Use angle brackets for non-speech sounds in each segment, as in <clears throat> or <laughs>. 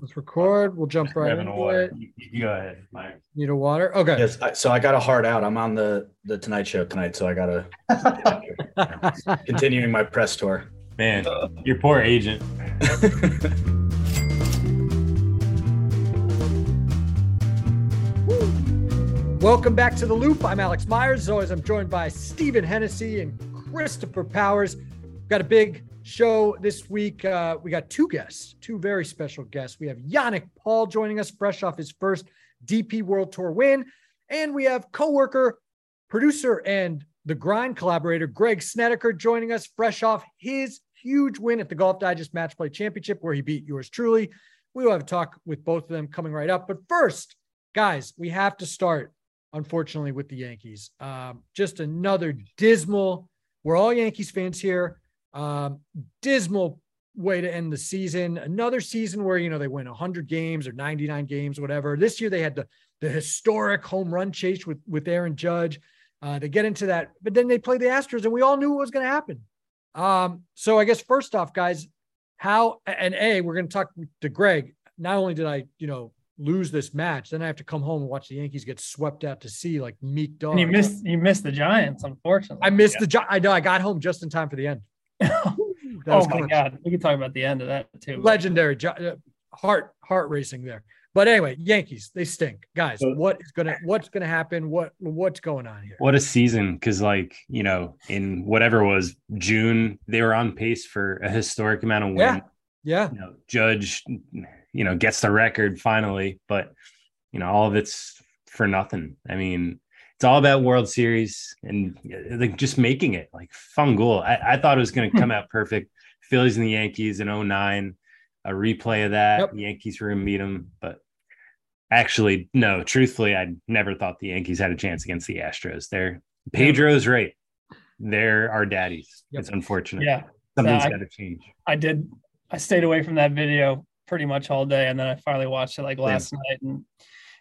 Let's record. We'll jump right Grabbing into water. it. You, you go ahead, Mike. Need a water? Okay. Yes, I, so I got a heart out. I'm on the the Tonight Show tonight, so I gotta <laughs> continuing my press tour. Man, your poor agent. <laughs> Welcome back to the Loop. I'm Alex Myers. As always, I'm joined by Stephen Hennessey and Christopher Powers. We've got a big show this week. Uh, we got two guests, two very special guests. We have Yannik Paul joining us, fresh off his first DP World Tour win, and we have coworker, producer, and the grind collaborator Greg Snedeker joining us, fresh off his huge win at the Golf Digest Match Play Championship, where he beat yours truly. We will have a talk with both of them coming right up. But first, guys, we have to start unfortunately, with the Yankees. Um, just another dismal, we're all Yankees fans here. Um, dismal way to end the season. Another season where, you know, they win 100 games or 99 games, whatever. This year they had the, the historic home run chase with, with Aaron Judge. Uh, to get into that, but then they play the Astros, and we all knew what was going to happen. Um, so I guess first off, guys, how and a we're going to talk to Greg. Not only did I, you know, lose this match, then I have to come home and watch the Yankees get swept out to sea like meek. And you missed you missed the Giants, unfortunately. I missed the. Gi- I know. I got home just in time for the end. <laughs> That oh my close. god, we can talk about the end of that too. legendary Gi- uh, heart heart racing there. But anyway, Yankees they stink, guys. So- What is gonna What's gonna happen? What What's going on here? What a season. Because, like, you know, in whatever it was June, they were on pace for a historic amount of win. Yeah. Yeah, You know, Judge, you know, gets the record finally, but, you know, all of it's for nothing. I mean, it's all about World Series and like just making it like Fungul. I, I thought it was going to come out perfect. Phillies and the Yankees in 09, a replay of that. Yep. Yankees were going to meet them, but actually, no, truthfully, I never thought the Yankees had a chance against the Astros. They're Pedro's right. They're our daddies. Yep. It's unfortunate. yeah, Something's got to change. I did. I stayed away from that video pretty much all day, and then I finally watched it like last night, and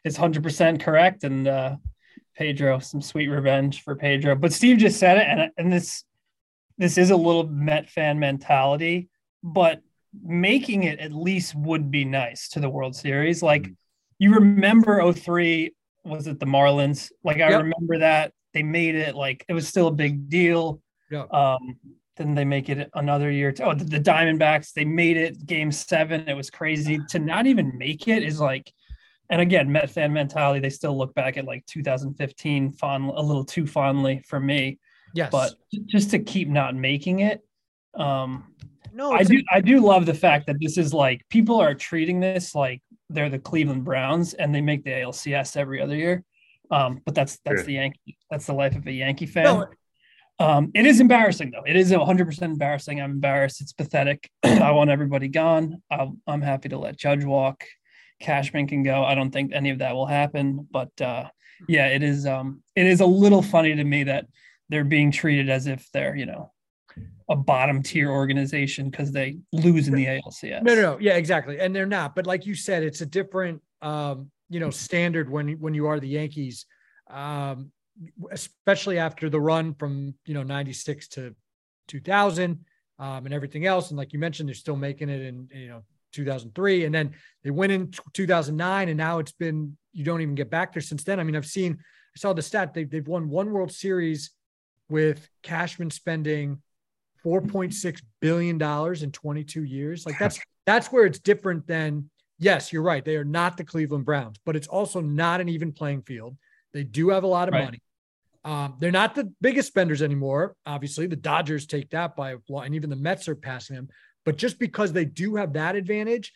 it's hundred percent correct. And uh, Pedro, some sweet revenge for Pedro. But Steve just said it, and and this this is a little Met fan mentality, but making it at least would be nice to the World Series. Like Mhm. you remember 03, was it the Marlins? Like I Yep. remember that they made it like it was still a big deal. Yeah. Um, then they make it another year. To, oh, the, the Diamondbacks, they made it game seven. It was crazy. To not even make it is like, and again, Met fan mentality, they still look back at like 2015 fond, a little too fondly for me. yes, But just to keep not making it, um, no, I do I do love the fact that this is like people are treating this like they're the Cleveland Browns and they make the ALCS every other year. Um, but that's that's Sure. the Yankee that's the life of a Yankee fan. No. Um, it is embarrassing though. It is 100% embarrassing. I'm embarrassed. It's pathetic. <clears throat> I want everybody gone. I'll, I'm happy to let Judge walk. Cashman can go. I don't think any of that will happen. But uh, yeah, it is. Um, it is a little funny to me that they're being treated as if they're you know a bottom tier organization because they lose in the ALCS. No, no, no. Yeah, exactly. And they're not. But like you said, it's a different, um, you know, standard when when you are the Yankees, um, especially after the run from you know '96 to 2000 um, and everything else. And like you mentioned, they're still making it in you know 2003, and then they went in 2009, and now it's been you don't even get back there since then. I mean, I've seen, I saw the stat they they've won one World Series with Cashman spending 4.6 billion dollars in 22 years. Like that's that's where it's different than yes, you're right. They are not the Cleveland Browns, but it's also not an even playing field. They do have a lot of Right. money. Um, they're not the biggest spenders anymore. Obviously, the Dodgers take that by a lot, and even the Mets are passing them. But just because they do have that advantage,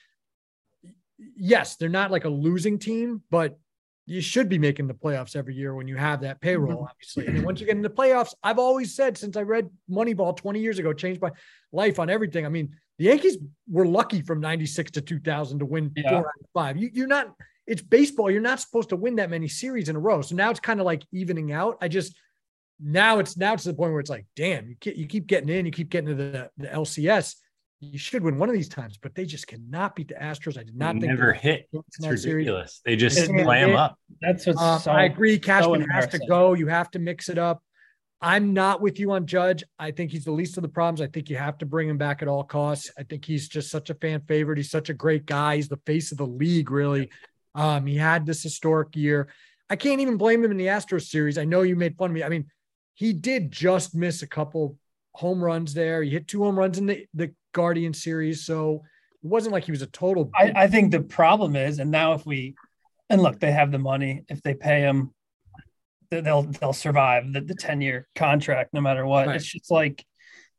yes, they're not like a losing team, but you should be making the playoffs every year when you have that payroll, mm-hmm. obviously. And once you get into the playoffs, I've always said since I read Moneyball 20 years ago, changed my life on everything. I mean, the Yankees were lucky from 96 to 2000 to win Yeah. four out of five. You, you're not, it's baseball. You're not supposed to win that many series in a row. So now it's kind of like evening out. I just, now it's now to the point where it's like, damn, you keep, you keep getting in, you keep getting to the, the LCS. You should win one of these times, but they just cannot beat the Astros. I did not They think never they- hit. in It's that series. ridiculous. They just It- play them up. That's what's Um, so. I agree. Cashman has to go. You have to mix it up. I'm not with you on Judge. I think he's the least of the problems. I think you have to bring him back at all costs. I think he's just such a fan favorite. He's such a great guy. He's the face of the league, really. Um, he had this historic year. I can't even blame him in the Astros series. I know you made fun of me. I mean, he did just miss a couple home runs there. He hit two home runs in the, the Guardian series. So it wasn't like he was a total. I, I think the problem is, and now if we, and look, they have the money. If they pay him, they'll they'll survive the, the 10 year contract no matter what. Right. It's just like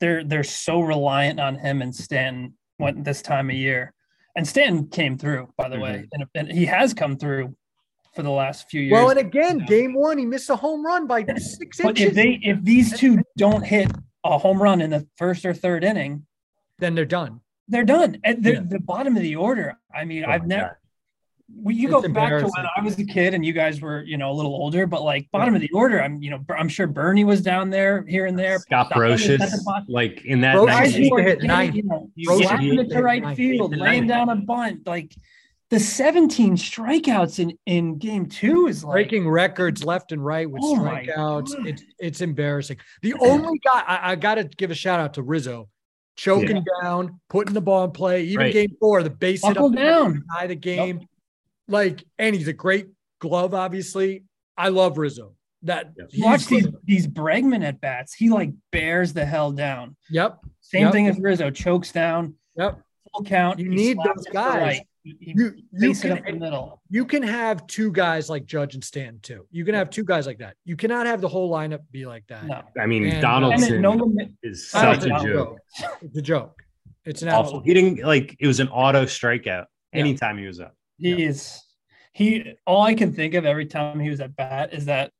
they're they're so reliant on him and Stanton when this time of year. And Stanton came through, by the way, mm-hmm. and, and he has come through for the last few years. well, and again, game one, he missed a home run by six but inches. if they if these two don't hit a home run in the first or third inning, then they're done. they're done. At the, Yeah. the bottom of the order. I mean, Oh I've never. God. Well, you It's go back to when I was a kid and you guys were, you know, a little older, but like bottom of the order, I'm, you know, I'm sure Bernie was down there here and there. Scott Stockton was at Brosius, like in that Brosius Guys used who to were hit getting, nine. you know, Brosius slapping it to to right nine. field, Eight laying nine. down a bunt. Like the 17 strikeouts in in game two is like breaking records left and right with Oh strikeouts. God. It's it's embarrassing. The only guy I, I got to give a shout out to Rizzo, choking down, putting the ball in play. Even Right. game four, the base hit up down. tie the game. Like, and he's a great glove. Obviously, I love Rizzo. That Yeah. he's Watch these good. these Bregman at bats. He like bears the hell down. Yep, Same Yep. thing as Rizzo, chokes down, yep. full count. You need those guys. right. He, he You you laces it can up the middle. you can have two guys like Judge and Stanton too. You can have two guys like that. You cannot have the whole lineup be like that. No. I mean, And, uh, And Donaldson is I don't such a think joke. It's a joke. It's an Awful. awful. He didn't like it was an auto strikeout Yeah. anytime he was up. he is he all I can think of every time he was at bat is that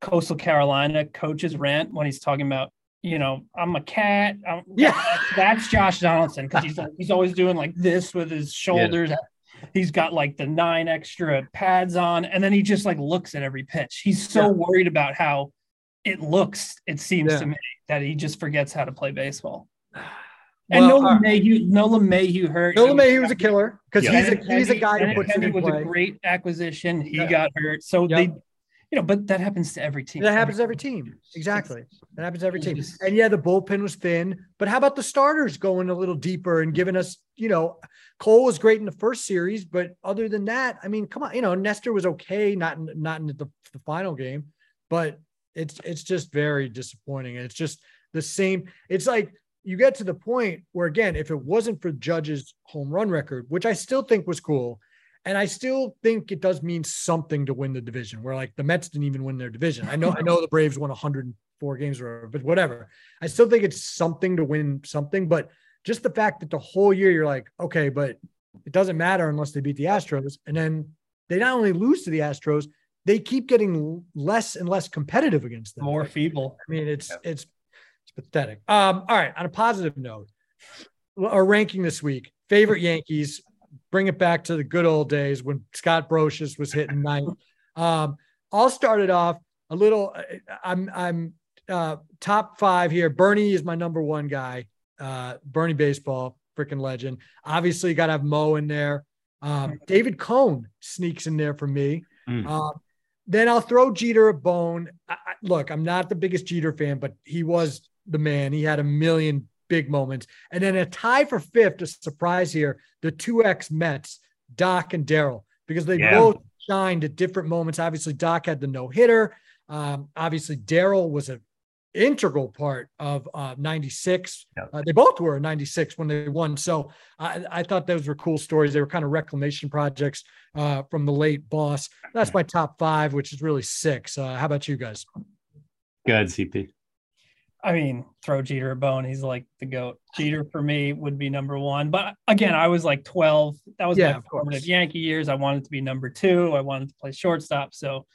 coastal Carolina coach's rant when he's talking about, you know, I'm a cat. I'm, <laughs> Yeah. that's Josh Donaldson because he's like, he's always doing like this with his shoulders. He's got like the nine extra pads on, and then he just like looks at every pitch. He's so Yeah. worried about how it looks. It seems Yeah. to me that he just forgets how to play baseball. <sighs> And Well, Nolan uh, LeMahieu, no LeMahieu hurt. no LeMahieu was a killer because Yeah. he's a he's a guy who puts it in was play. a great acquisition. He Yeah. got hurt, so Yep. they, you know, but that happens to every team. That happens to every team. Exactly. That happens to every team. And yeah, the bullpen was thin, but how about the starters going a little deeper and giving us, you know, Cole was great in the first series, but other than that, I mean, come on, you know, Nestor was okay, not in, not in the, the final game, but it's it's just very disappointing. And it's just the same. It's like you get to the point where again, if it wasn't for Judge's home run record, which I still think was cool, and I still think it does mean something to win the division. Where like the Mets didn't even win their division. I know I know the Braves won 104 games or whatever, but whatever. I still think it's something to win something. But just the fact that the whole year you're like, okay, but it doesn't matter unless they beat the Astros, and then they not only lose to the Astros, they keep getting less and less competitive against them. more feeble. I mean, it's it's it's pathetic. Um, all right. On a positive note, our ranking this week: favorite Yankees. Bring it back to the good old days when Scott Brosius was hitting nine. <laughs> Um, I'll start it off a little. I'm I'm uh, top five here. Bernie is my number one guy. Uh, Bernie baseball, freaking legend. Obviously, got to have Mo in there. Um, David Cone sneaks in there for me. Mm. Um, then I'll throw Jeter a bone. I, I, look, I'm not the biggest Jeter fan, but he was the man. He had a million big moments. And then a tie for fifth, a surprise here, the two ex Mets, Doc and Daryl, because they Yeah. both shined at different moments. Obviously, Doc had the no hitter. Um, obviously, Daryl was an integral part of uh, 96. Yeah. Uh, they both were in 96 when they won. So I, I thought those were cool stories. They were kind of reclamation projects uh, from the late boss. That's my top five, which is really six. Uh, how about you guys? Good CP. I mean, throw Jeter a bone. He's like the goat. Jeter for me would be number one. But again, I was like 12. That was Yeah, my of course. formative Yankee years. I wanted to be number two. I wanted to play shortstop. So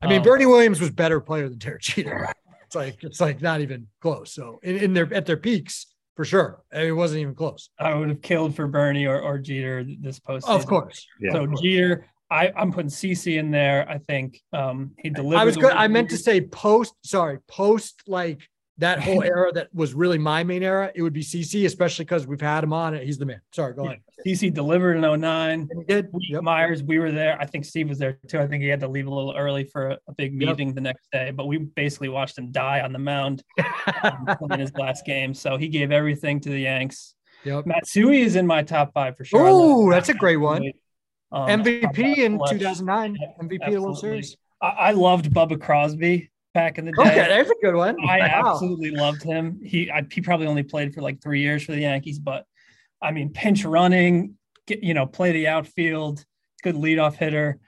I mean, um, Bernie Williams was better player than Derek Jeter. It's like it's like not even close. So in, in their at their peaks, for sure, it wasn't even close. I would have killed for Bernie or, or Jeter this post. Of course. Yeah. so Jeter, I, I'm putting CC in there. I think um, he delivered. I was good. I meant to say post. Sorry, post like that <laughs> whole era that was really my main era, it would be CC, especially because we've had him on it. He's the man. Sorry, go ahead. CC delivered in 09. And he did. Yep. Myers, we were there. I think Steve was there too. I think he had to leave a little early for a, big Yep. meeting the next day, but we basically watched him die on the mound <laughs> um, in his last game. So he gave everything to the Yanks. yep. Matsui is in my top five for sure. Love that's a great one. Um, MVP in 2009. MVP of the World Series. I, I loved Bubba Crosby back in the day. Okay, there's a good one. I Wow. absolutely loved him. He I, he probably only played for like three years for the Yankees, but I mean, pinch running, get, you know, play the outfield, good leadoff hitter.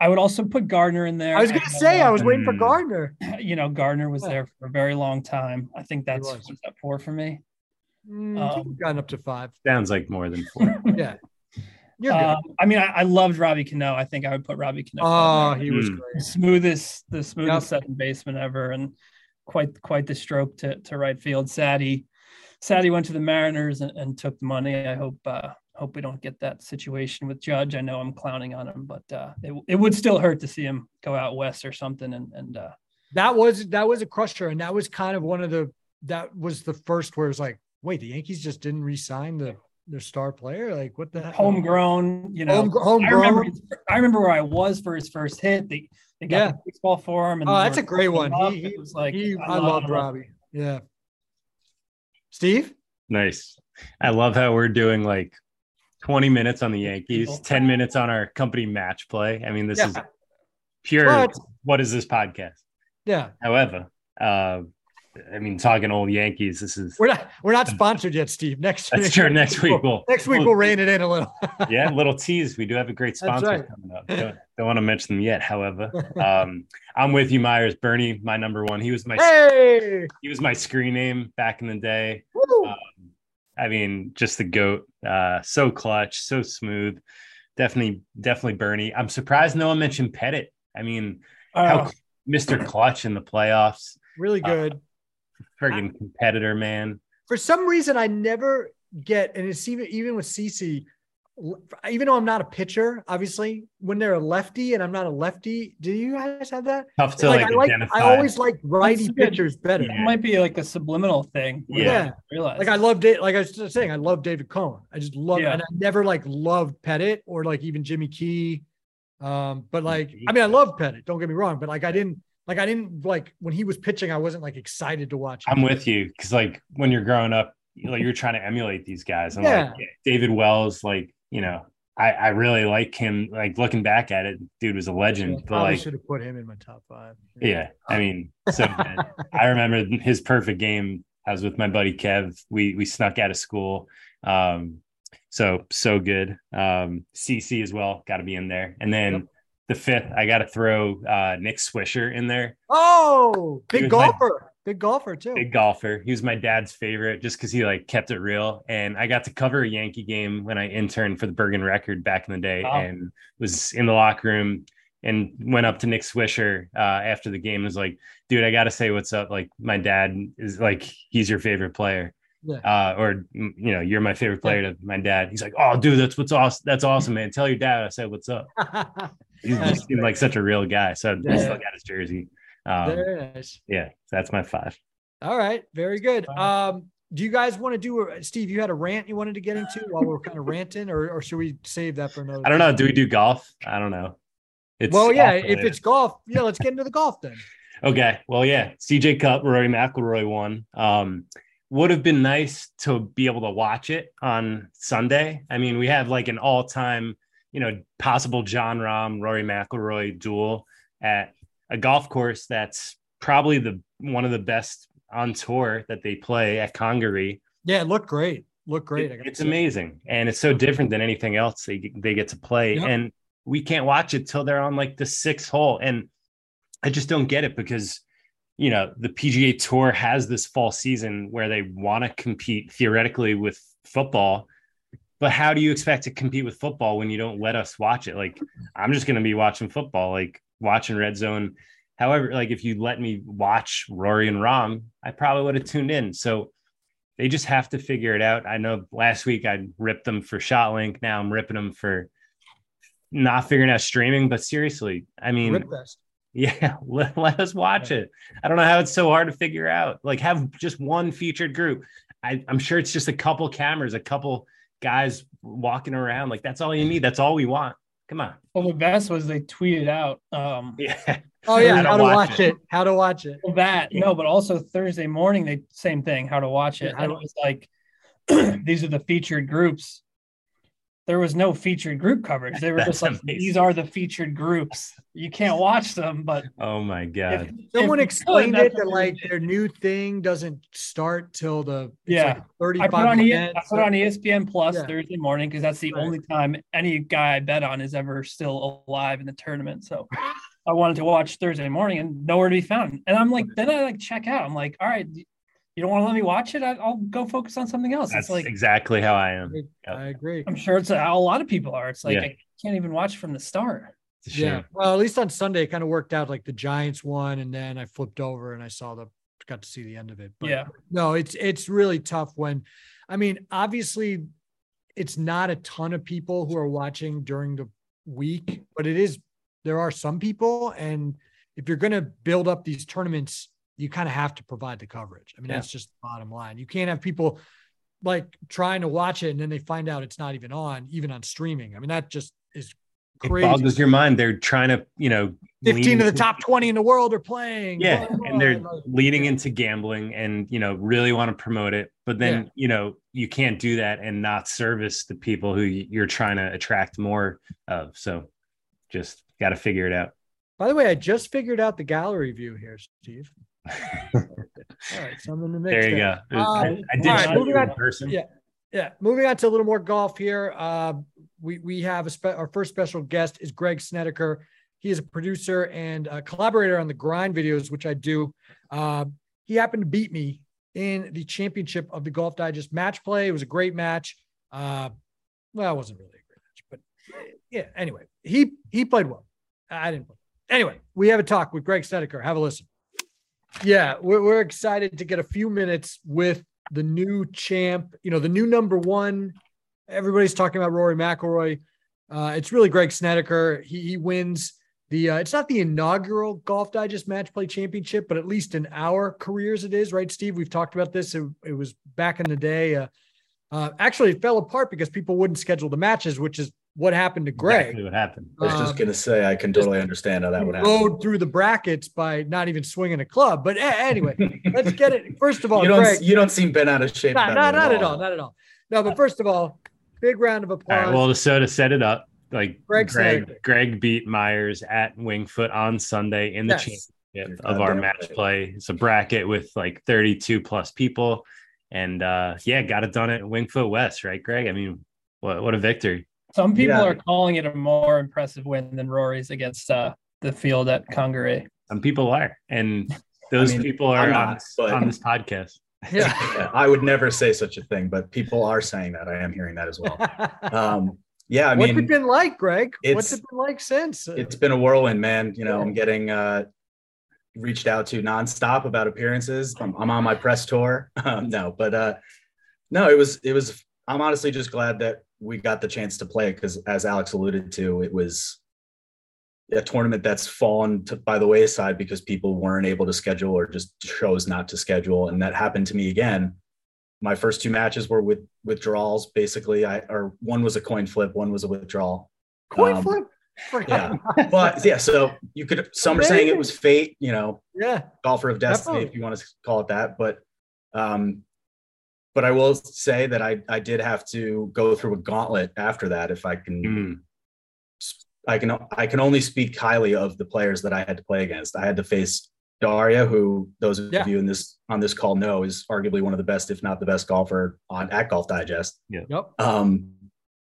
I would also put Gardner in there. I was gonna say I was waiting for Hmm. Gardner. <clears throat> you know, Gardner was Yeah. there for a very long time. I think that's what's that four for me. Mm, I Um, we've gotten up to five. Sounds like more than four. <laughs> Yeah. You're good. Um, I mean, I, I loved Robbie Cano. I think I would put Robbie Cano. oh, he was Mm. great. smoothest, the smoothest Yep. second baseman ever, and quite quite the stroke to, to right field. Sad he, sad he went to the Mariners and, and took the money. I hope uh, hope we don't get that situation with Judge. I know I'm clowning on him, but uh, it, it would still hurt to see him go out west or something. And and uh, That was that was a crusher, and that was kind of one of the that was the first where it's like, wait, the Yankees just didn't re-sign the their star player. Like what the heck? homegrown, you know. Home, I remember, his- I remember where I was for his first hit. They, they got Yeah. the baseball for him. And Oh, that's a great one. He- he- was like He, I, love- loved Robbie. Yeah. Steve. Nice. I love how we're doing like 20 minutes on the Yankees, 10 minutes on our company match play. I mean, this is pure. But- what is this podcast? Yeah. However, uh, I mean, talking old Yankees, this is We're not we're not <laughs> sponsored yet, Steve. Next that's true. Next week, we'll <laughs> next week we'll- we'll rein it in a little. <laughs> yeah, little tease. We do have a great sponsor right. coming up. Don't, don't want to mention them yet. However, um, I'm with you, Myers. Bernie, my number one. He was my hey. he was my screen name back in the day. Um, I mean, just the goat. Uh, so clutch, so smooth. Definitely, definitely Bernie. I'm surprised no one mentioned Pettitte. I mean, how Uh, Mr. Clutch in the playoffs, really good. Friggin' competitor, man. For some reason, I never get, and it's even even with CC, even though I'm not a pitcher, obviously, when they're a lefty and I'm not a lefty, do you guys have that? Tough to like, like, I like. I always like righty That's pitchers better. It might be like a subliminal thing. Yeah. Yeah. Realize. Like I love Dave, like I was just saying, I love David Cone. I just love, Yeah. and I never like loved Pettitte or like even Jimmy Key. Um, but like, I mean, I love Pettitte. Don't get me wrong, but like, I didn't like, I didn't like when he was pitching. I wasn't like excited to watch. him. I'm with you because like when you're growing up, you- like you're trying to emulate these guys. And Yeah. like David Wells, like you know, I I really like him. Like looking back at it, dude was a legend. But Probably like, should have put him in my top five. yeah, I mean, so. <laughs> I remember his perfect game. I was with my buddy Kev. We we snuck out of school. Um, so so good. Um, CC as well, got to be in there. And then Yep. The fifth, I got to throw uh, Nick Swisher in there. Oh, big was my- golfer, big golfer too. big golfer. He was my dad's favorite just because he like kept it real. And I got to cover a Yankee game when I interned for the Bergen Record back in the day, Wow. and was in the locker room and went up to Nick Swisher uh, after the game and was like, "Dude, I got to say what's up. Like my dad is like he's your favorite player." Yeah. Uh, or you know, you're my favorite player to my dad. He's like, "Oh, dude, that's what's awesome. That's awesome, man. Tell your dad I said what's up." <laughs> He, seemed like such a real guy. So I still got his jersey. Um, Very nice. yeah, that's my five. All right, very good. Um, do you guys want to do a Steve? You had a rant you wanted to get into while we're kind of ranting, or, or should we save that for another? I don't know. time? Do we do golf? I don't know. It's well, yeah. If it's golf, yeah, let's get into the golf then. <laughs> okay, well, yeah. CJ Cup, Rory McIlroy won. Um, would have been nice to be able to watch it on Sunday. I mean, we have like an all-time, you know, possible Jon Rahm, Rory McIlroy duel at a golf course that's probably the one of the best on tour that they play at Congaree. Yeah, it looked great. Looked great. It- it's amazing, and it's so different than anything else they get- they get to play, Yep. and we can't watch it till they're on like the sixth hole, and I just don't get it because you know the PGA Tour has this fall season where they want to compete theoretically with football, but how do you expect to compete with football when you don't let us watch it? Like I'm just going to be watching football, like watching Red Zone. However, like if you let me watch Rory and Rahm, I probably would have tuned in. So they just have to figure it out. I know last week I ripped them for ShotLink. Now I'm ripping them for not figuring out streaming. But seriously, I mean, Yeah, <laughs> let, let us watch it. I don't know how it's so hard to figure out. Like, have just one featured group. I, I'm sure it's just a couple cameras, a couple guys walking around. Like, that's all you need. That's all we want. Come on. Well, the best was they tweeted out. Um, <laughs> Yeah. Oh yeah, How to how to watch watch it. it. How to watch it. well, that no, but also Thursday morning, they same thing. How to watch it? Yeah, and it was like <clears throat> these are the featured groups. There was no featured group coverage. They were <laughs> That's just like amazing. these are the featured groups. You can't watch them, but Oh my God. if- Someone if explained could, it that like their new thing doesn't start till the it's Yeah. like I 35 put on E- minutes. I put on ESPN Plus Yeah. Thursday morning because that's the Right. only time any guy I bet on is ever still alive in the tournament. So I wanted to watch Thursday morning and nowhere to be found. And I'm like, then I like check out. I'm like, all right, you don't want to let me watch it? I, I'll go focus on something else. That's it's like exactly how I am. I agree. I'm sure it's how a lot of people are. It's like Yeah. I can't even watch from the start. It's a shame. Yeah. Well, at least on Sunday, it kind of worked out like the Giants won, and then I flipped over and I saw the got to see the end of it. But Yeah. no, it's it's really tough when I mean, obviously it's not a ton of people who are watching during the week, but it is there are some people. And if you're gonna build up these tournaments, you kind of have to provide the coverage. I mean, Yeah. that's just the bottom line. You can't have people like trying to watch it and then they find out it's not even on, even on streaming. I mean, that just is It crazy. boggles your mind. They're trying to, you know, 15 of the top 20 in the world are playing. Yeah, blah, blah, and they're blah. leading into gambling and you know really want to promote it, but then Yeah. you know you can't do that and not service the people who you're trying to attract more of. So just got to figure it out. By the way, I just figured out the gallery view here, Steve. <laughs> All right, so I'm in the mix. There you there. go. Um, I did all right, moving on- person. yeah. Yeah, moving on to a little more golf here. Uh, we we have a spe- our first special guest is Greg Snedeker. He is a producer and a collaborator on the grind videos, which I do. Uh, he happened to beat me in the championship of the Golf Digest match play. It was a great match. Uh, well, it wasn't really a great match, but yeah. Anyway, he he played well. I didn't play. Anyway, we have a talk with Greg Snedeker. Have a listen. Yeah, we're, we're excited to get a few minutes with the new champ, you know, the new number one. Everybody's talking about Rory McIlroy. Uh, it's really Greg Snedeker. He, he wins the, uh, it's not the inaugural Golf Digest Match Play Championship, but at least in our careers it is, right, Steve? We've talked about this. It, it was back in the day. Uh, uh, actually, it fell apart because people wouldn't schedule the matches, which is what happened to Greg. Exactly what happened. I was Um, just gonna say I can totally understand how that would happen. Rode through the brackets by not even swinging a club. But a- anyway, <laughs> let's get it. First of all, you don't Greg, you don't seem bent out of shape. not, about not, it not at all. Not at all. No, but first of all, big round of applause. right. Well, so to set it up, like Greg Greg, Greg, beat Myers at Wingfoot on Sunday in the Yes. championship of our match right. play. It's a bracket with like 32 plus people, and uh yeah, got it done at Wingfoot West, right, Greg? I mean, what what a victory! Some people Yeah. are calling it a more impressive win than Rory's against uh, the field at Congaree. Some people are, and <laughs> those mean, people are I'm on, this, but- on this podcast. yeah. <laughs> Yeah, I would never say such a thing, but people are saying that. I am hearing that as well. <laughs> Um, yeah, I mean, What's it been like, Greg? What's it been like since? it's been a whirlwind, man. You know, I'm getting uh, reached out to nonstop about appearances. I'm, I'm on my press tour. Um, no, but uh, no, it was it was. I'm honestly just glad that we got the chance to play it because, as Alex alluded to, it was a tournament that's fallen to, by the wayside because people weren't able to schedule or just chose not to schedule, and that happened to me again. My first two matches were with withdrawals, basically. I or one was a coin flip, one was a withdrawal. coin um, flip. yeah. <laughs> But yeah, so you could some are saying it was fate, you know, yeah. golfer of destiny, Definitely. if you want to call it that. But um, but I will say that I I did have to go through a gauntlet after that. If I can, Mm. I can I can only speak highly of the players that I had to play against. I had to face Daria, who those of Yeah. you in this on this call know is arguably one of the best, if not the best golfer on at Golf Digest. Yep. Um,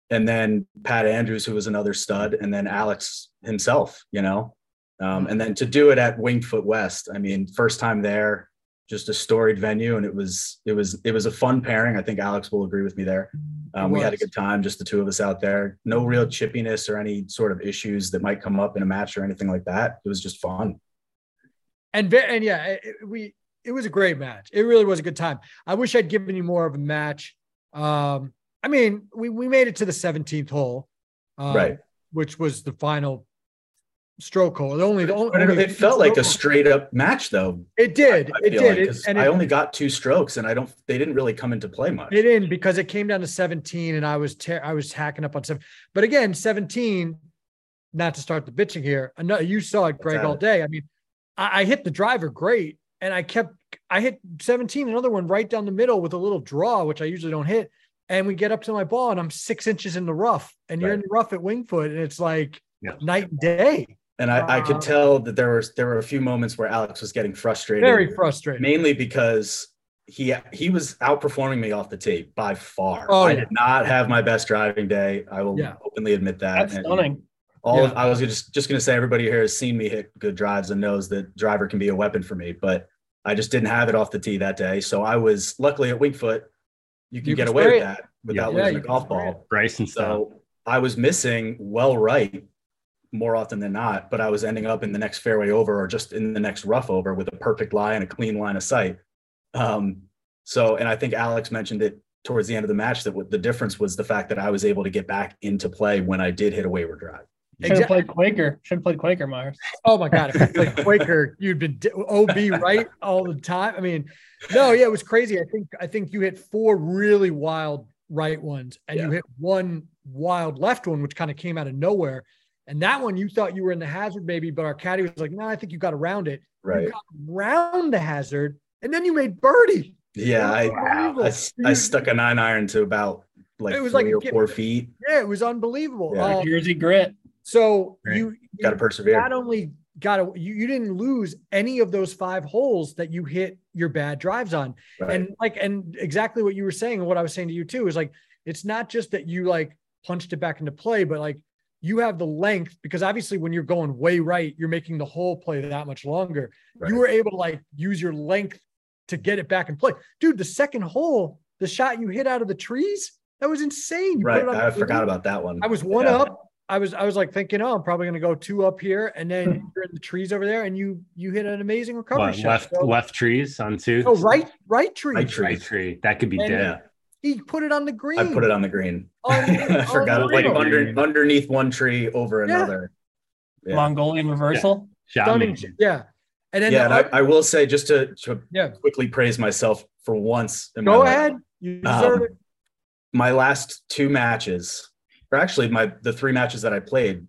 and then Pat Andrews, who was another stud, and then Alex himself, you know. Um, and then to do it at Wingfoot West, I mean, first time there, just a storied venue, and it was it was it was a fun pairing. I think Alex will agree with me there. Um, we had a good time, just the two of us out there. No real chippiness or any sort of issues that might come up in a match or anything like that. It was just fun. And and yeah, it, it- we it was a great match. It really was a good time. I wish I'd given you more of a match. Um, I mean, we we made it to the 17th hole, um, Right. Which was the final stroke hole. The only the only, it, only it felt like a straight up match, though. It did. I it did. like, It- and I it, only got two strokes, and I don't. They didn't really come into play much. it didn't because it came down to 17 and I was ter- I was hacking up on seven. But again, 17, not to start the bitching here. I know you saw it, Greg, all day. I mean, I, I hit the driver great, and I kept I hit 17, another one right down the middle with a little draw, which I usually don't hit. And we get up to my ball, and I'm six inches in the rough, and you're in the rough at Wingfoot, and it's like Yeah. night and day. And I, I could tell that there was there were a few moments where Alex was getting frustrated, Very frustrated. mainly because he he was outperforming me off the tee by far. Oh, I yeah. did not have my best driving day. I will Yeah. openly admit that. That's And stunning. All of, I was just just going to say everybody here has seen me hit good drives and knows that driver can be a weapon for me, but I just didn't have it off the tee that day. So I was luckily at Wingfoot. You can You get away with that without Yeah, losing you a golf ball. Bryson stuff. So I was missing well right more often than not, but I was ending up in the next fairway over or just in the next rough over with a perfect lie and a clean line of sight. Um, so, and I think Alex mentioned it towards the end of the match that what the difference was the fact that I was able to get back into play when I did hit a wayward drive. Should have Exactly. played Quaker. Should have played Quaker Myers. Oh my God. If you played Quaker, you'd been OB right all the time. I mean, no, yeah, it was crazy. I think, I think you hit four really wild right ones and you hit one wild left one, which kind of came out of nowhere. And that one you thought you were in the hazard maybe, but our caddy was like, no, I think you got around it. Right. You got around the hazard and then you made birdie. Yeah. I, I, I, s- I stuck a nine iron to about like It was three like or get- four feet. Yeah, it was unbelievable. Yeah. Um, Jersey grit. so Right. you, Got to persevere. not only got to, you, you didn't lose any of those five holes that you hit your bad drives on. Right. And like, and exactly what you were saying, and what I was saying to you too, is like, it's not just that you like punched it back into play, but like you have the length because obviously when you're going way right, you're making the whole play that much longer. Right. You were able to like use your length to get it back in play. Dude, the second hole, the shot you hit out of the trees, that was insane. You put right. it on I the forgot about that one. I was one Yeah. up. I was I was like thinking, oh, I'm probably gonna go two up here, and then <laughs> you're in the trees over there, and you you hit an amazing recovery What, shot. left So- left trees on two. oh, right, right tree. Right tree. Right tree. That could be And- dead. Yeah. He put it on the green. I put it on the green. On- <laughs> I forgot on like under underneath one tree over Yeah. another. Yeah. Mongolian reversal. Shot stunning. Yeah, and then yeah, the and oth- I, I will say just to, to yeah. quickly praise myself for once. In my Go life. ahead. You deserve Um, it. My last two matches, or actually my the three matches that I played,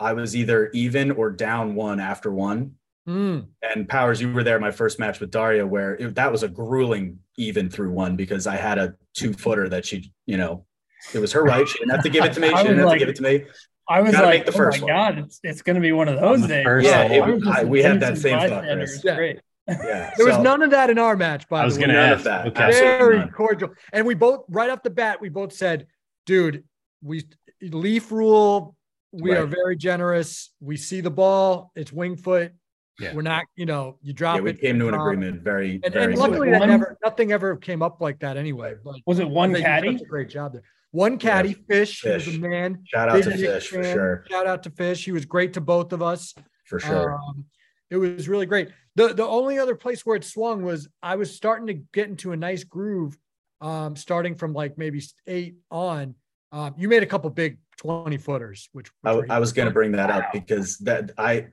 I was either even or down one after one. Mm. And Powers, you were there my first match with Daria, where it, that was a grueling even through one because I had a two footer that she, you know, it was her right. She didn't have to give it to me. <laughs> She I didn't was have like- to give it to me. I was Gotta like, make the oh first my one. god, it's it's gonna be one of those days. first Yeah, it, I was just I, an we had that same thought. bystander. Chris. It's Yeah. great. Yeah, <laughs> There was none of that in our match, by I was the way. gonna none ask. of that. Okay. Very none. cordial. And we both, right off the bat, we both said, dude, we leaf rule. We are very generous. We see the ball. It's wing foot. Yeah. We're not, you know, you drop Yeah, we it. came to an drop. agreement very, And, very and luckily, that never, nothing ever came up like that anyway. But Was it one caddy? a great job there. One caddy, Fish. He was a man. Shout out to Big Nick Fish for sure. Shout out to Fish. He was great to both of us. For sure. Um, it was really great. The the only other place where it swung was I was starting to get into a nice groove, um, starting from like maybe eight on. Um, you made a couple big 20 footers, which, which I, I was going to bring that up because that I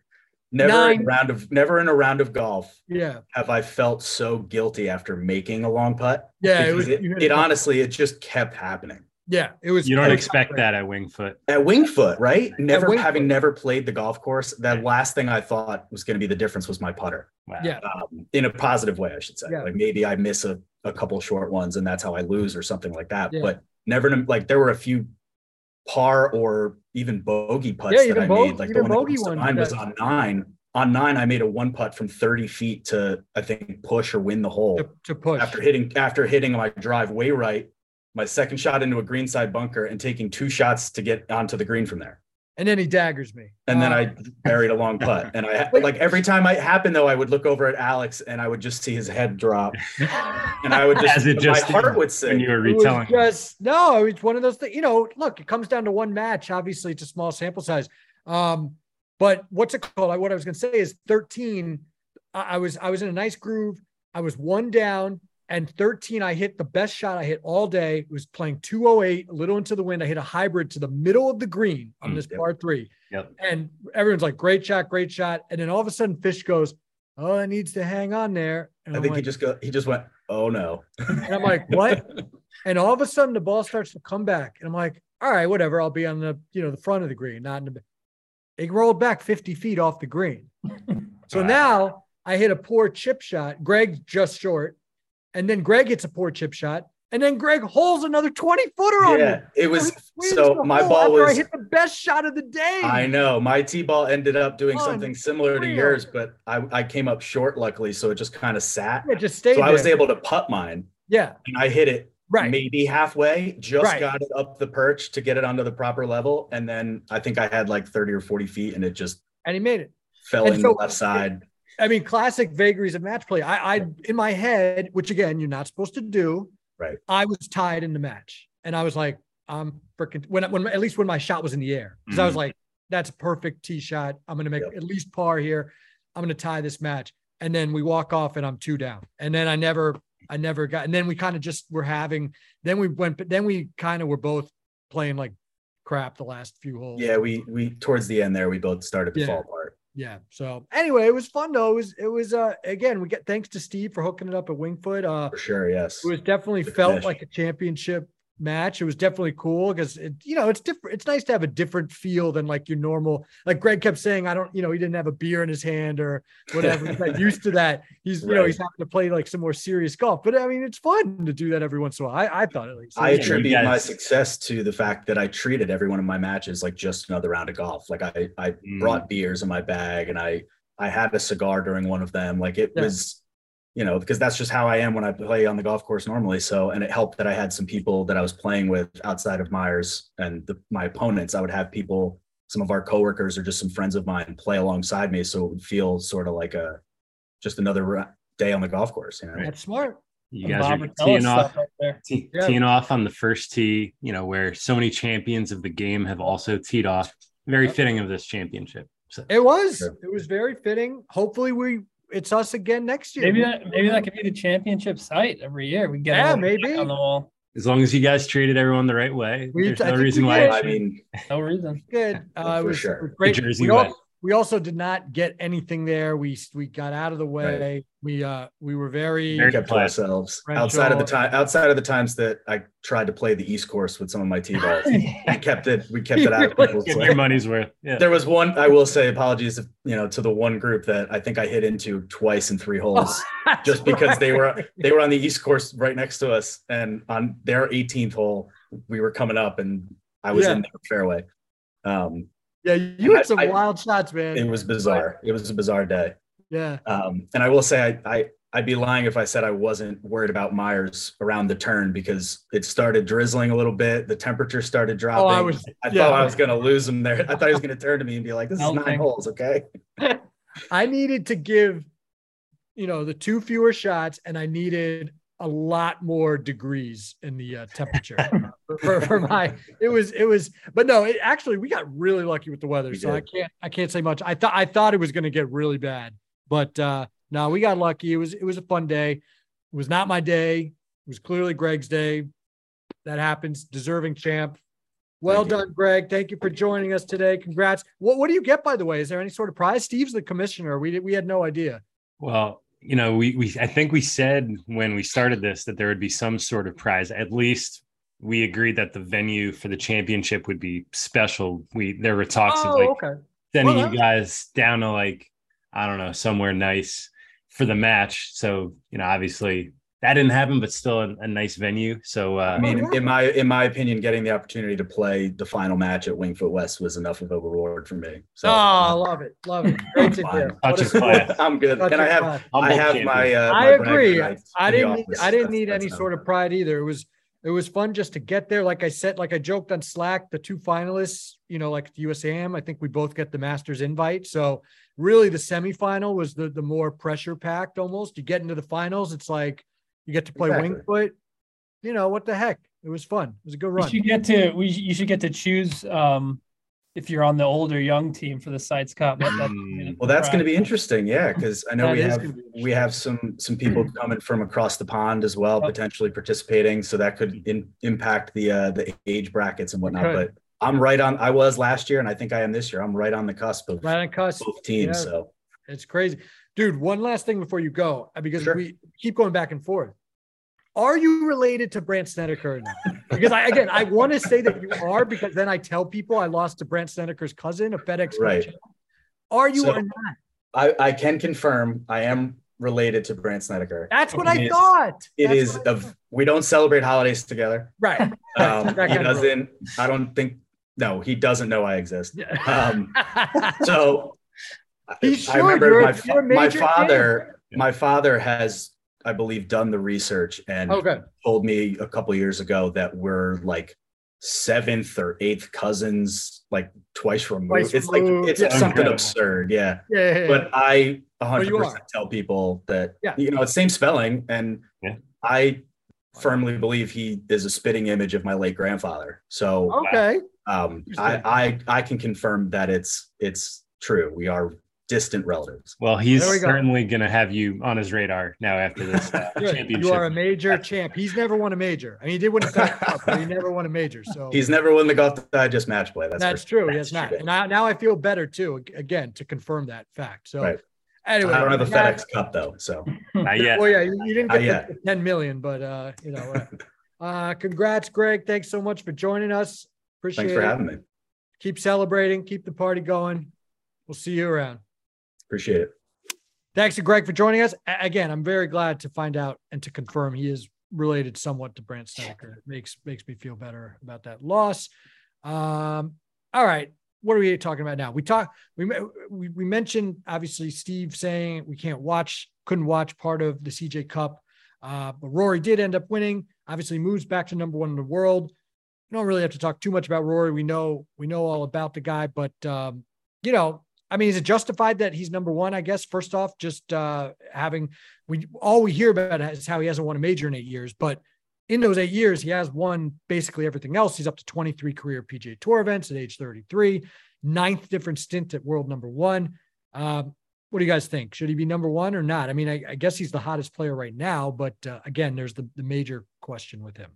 never in Nine. a round of never in a round of golf yeah, have I felt so guilty after making a long putt. yeah. It was it, you it honestly it just kept happening. yeah, it was. You don't expect great. that at Wingfoot. At Wingfoot, right? Never Wingfoot. having never played the golf course, that last thing I thought was going to be the difference was my putter. Wow. Yeah. Um, in a positive way, I should say. Yeah. Like maybe I miss a, a couple short ones and that's how I lose or something like that. Yeah. But never like there were a few par or even bogey putts Yeah, that I made. Like the one that bogey ones mind was on nine. On nine, I made a one putt from 30 feet to I think push or win the hole to, to push. after hitting after hitting my drive way right, my second shot into a greenside bunker and taking two shots to get onto the green from there. And then he daggers me. And then Uh, I buried a long putt. And I Wait. like every time it happened though, I would look over at Alex and I would just see his head drop. <laughs> And I would just, As it just my heart did would when sing. you were It retelling. just no, it's one of those things. You know, look, it comes down to one match. Obviously, it's a small sample size. Um, but what's it called? I- What I was going to say is 13. I, I was I was in a nice groove. I was one down. And 13, I hit the best shot I hit all day. It was playing 208, a little into the wind. I hit a hybrid to the middle of the green on Mm, this yep. par three. Yep. And everyone's like, great shot, great shot. And then all of a sudden, Fish goes, Oh, it needs to hang on there. And I I'm think like, he just go. He just went. Oh no. and I'm like, what? <laughs> and all of a sudden the ball starts to come back. And I'm like, all right, whatever. I'll be on the, you know, the front of the green, not in the it rolled back 50 feet off the green. <laughs> So Wow. now I hit a poor chip shot. Greg just short. And then Greg hits a poor chip shot. And then Greg holes another 20 footer on it. Yeah, me. it was. So my ball after I was. hit the best shot of the day. I know my T ball ended up doing something similar to yours, but I, I came up short, luckily, so it just kind of sat. Yeah, just stayed So I was able to putt mine, Yeah, and I hit it right. maybe halfway, just Right. got it up the perch to get it onto the proper level, and then I think I had like thirty or forty feet, and it just And he made it. fell And in so- the left side. I mean, classic vagaries of match play. I, I, in my head, which again, you're not supposed to do. Right. I was tied in the match, and I was like, I'm freaking when, when at least when my shot was in the air, because I was Mhm. like, that's a perfect tee shot. I'm gonna make Yep. at least par here. I'm gonna tie this match, and then we walk off, and I'm two down, and then I never, I never got, and then we kind of just were having. Then we went, but then we kind of were both playing like crap the last few holes. Yeah, we we towards the end there, we both started to Yeah. fall apart. Yeah. So anyway, it was fun though. It was it was uh again we get thanks to Steve for hooking it up at Wingfoot. Uh For sure, yes. it was definitely The felt finish. like a championship match. It was definitely cool because it, you know, it's different. It's nice to have a different feel than like your normal, like Greg kept saying, I don't, you know, he didn't have a beer in his hand or whatever. He's not used to that. He's, you know, he's having to play like some more serious golf. But I mean, it's fun to do that every once in a while. I, I thought at least. I Yeah, you attribute my success to the fact that I treated every one of my matches like just another round of golf. Like I, I Mm. brought beers in my bag and I, I had a cigar during one of them. Like it Yeah. was, you know, because that's just how I am when I play on the golf course normally. So, and it helped that I had some people that I was playing with outside of Myers and the, my opponents. I would have people, some of our coworkers or just some friends of mine play alongside me. So it would feel sort of like a, just another day on the golf course, you know? That's smart. You Some guys Bob are teeing off, right there. Yeah. teeing off on the first tee. You know where so many champions of the game have also teed off. Very Yep. fitting of this championship. So It was. Sure. It was very fitting. Hopefully we it's us again next year. Maybe that maybe that could be the championship site every year. We get Yeah, maybe. on the wall. as long as you guys treated everyone the right way, We- there's I no reason why. I mean, No reason. good. <laughs> Uh, it For was, sure. great. The Jersey we, way. Al- we also did not get anything there. We we got out of the way. We uh we were very, Very kept to ourselves outside of the time outside of the times that I tried to play the East Course with some of my T balls. we <laughs> kept it we kept it out of <laughs> people's Get way. your money's worth. Yeah. There was one I will say apologies if, you know to the one group that I think I hit into twice in three holes <laughs> just because they were they were on the East Course right next to us and on their 18th hole we were coming up and I was Yeah. in the fairway. Um yeah. You had some I- wild shots, man. it was bizarre. It was a bizarre day. yeah. Um, and I will say, I, I, I'd be lying if I said I wasn't worried about Myers around the turn because it started drizzling a little bit. The temperature started dropping. Oh, I was. I yeah. thought I was going to lose him there. I thought he was going to turn to me and be like, "This is nine holes, okay?" <laughs> I needed to give, you know, the two fewer shots, and I needed a lot more degrees in the uh, temperature <laughs> for, for my. It was it was, but no, it actually we got really lucky with the weather, We so I can't I can't say much. I thought I thought it was going to get really bad, but uh no, we got lucky. It was it was a fun day. It was not my day. It was clearly Greg's day. That happens. Deserving champ. Well Thank you. done, Greg. Thank you for joining us today. Congrats. What what do you get by the way? Is there any sort of prize? Steve's the commissioner. We did, we had no idea. Well, you know, we we I think we said when we started this that there would be some sort of prize. At least we agreed that the venue for the championship would be special. We there were talks of oh, like Oh, okay. sending Well, you guys down to like I don't know somewhere nice for the match. So you know, obviously that didn't happen, but still a, a nice venue. So uh, I mean, in my in my opinion, getting the opportunity to play the final match at Wingfoot West was enough of a reward for me. So oh, i love it, love it. <laughs> Great to hear. Touch What a of class. <laughs> I'm good, Such and a I have class. I have champion. my. Uh, I my bragging agree. I didn't need. I didn't That's- need that's any sort of pride either. It was it was fun just to get there. Like I said, like I joked on Slack, the two finalists, you know, like the USAM, I think we both get the Masters invite. So really the semifinal was the the more pressure packed almost. You get into the finals, it's like you get to play Exactly. Wingfoot. You know, what the heck? It was fun. It was a good We run. should get to we you should get to choose um if you're on the older young team for the sites cup. That, that's Mm. Well, that's going to be interesting, yeah, because I know we have we have some some people coming from across the pond as well, Yep. potentially participating. So that could in, impact the uh, the age brackets and whatnot. But I'm right on. I was last year, and I think I am this year. I'm right on the cusp of Right on cusp. both teams. Yeah. So It's crazy. Dude, one last thing before you go, uh, because Sure. we keep going back and forth. Are you related to Brandt Snedeker? Because I again I want to say that you are because then I tell people I lost to Brandt Snedeker's cousin, a FedEx. Right. champ. Are you So- or not? I, I can confirm I am related to Brandt Snedeker. That's what It I is- thought. It That's is of we don't celebrate holidays together. right. Um, <laughs> he doesn't. I don't think. No, he doesn't know I exist. Um, <laughs> So He I remember my, fa- you're a my father. My father has, I believe, done the research and okay. told me a couple years ago that we're like seventh or eighth cousins, like twice removed. Twice it's removed, like it's yeah. something Incredible. absurd. Yeah. Yeah. yeah, yeah. But I you 100% tell people that, Yeah. you know, it's same spelling. And Yeah. I firmly believe he is a spitting image of my late grandfather. So okay. um, I, I, I can confirm that it's, it's true. We are distant relatives. Well, he's we certainly going to have you on his radar now after this uh, <laughs> championship. You are a major champ. He's never won a major. I mean, he did win a FedEx Cup, but he never won a major. So He's never won the golf digest match play. That's, that's for- true. He has not. And now, now I feel better too. Again, to confirm that fact. So Right. anyway, I don't have a guys- FedEx Cup though, so <laughs> Not yet. Well, yeah, you, you didn't get yet. the <laughs> 10 million, but uh, you know, uh, uh, congrats, Greg. Thanks so much for joining us. Appreciate it. thanks for it. having me. Keep celebrating, keep the party going. We'll see you around. Appreciate it. Thanks to Greg for joining us. Again, I'm very glad to find out and to confirm he is related somewhat to Brandt Snedeker. It makes makes me feel better about that loss. Um, all right, what are we talking about now? We talk we we, we mentioned obviously Steve saying we can't watch, couldn't watch part of the CJ Cup, uh, but Rory did end up winning. Obviously, moves back to number one in the world. We don't really have to talk too much about Rory. We know we know all about the guy, but um, you know, I mean, is it justified that he's number one? I guess first off, just uh, having we all we hear about is how he hasn't won a major in eight years, but in those eight years, he has won basically everything else. He's up to 23 career PGA Tour events at age 33, ninth different stint at world number one. Um, what do you guys think? Should he be number one or not? I mean, I, I guess he's the hottest player right now, but uh, again, there's the, the major question with him.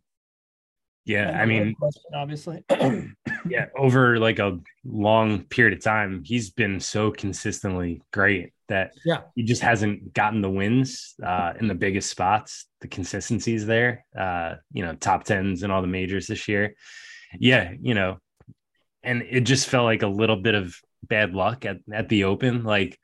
Yeah, I mean, question, obviously. <clears throat> <clears throat> yeah, over like a long period of time, he's been so consistently great that Yeah. he just hasn't gotten the wins uh, in the biggest spots. The consistency's there, uh, you know, top tens and all the majors this year. Yeah, you know, and it just felt like a little bit of bad luck at, at the open. Like,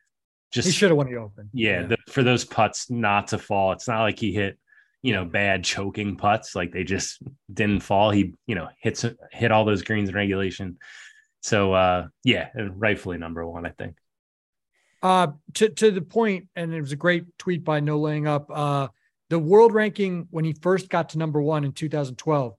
just He should have won the Open. yeah, The, for those putts not to fall. It's not like he hit, you know, bad choking putts. Like they just <laughs> didn't fall. He, you know, hits hit all those greens in regulation. So uh yeah, rightfully number one, I think. Uh, to to the point, and it was a great tweet by No Laying Up. Uh, the world ranking when he first got to number one in 2012,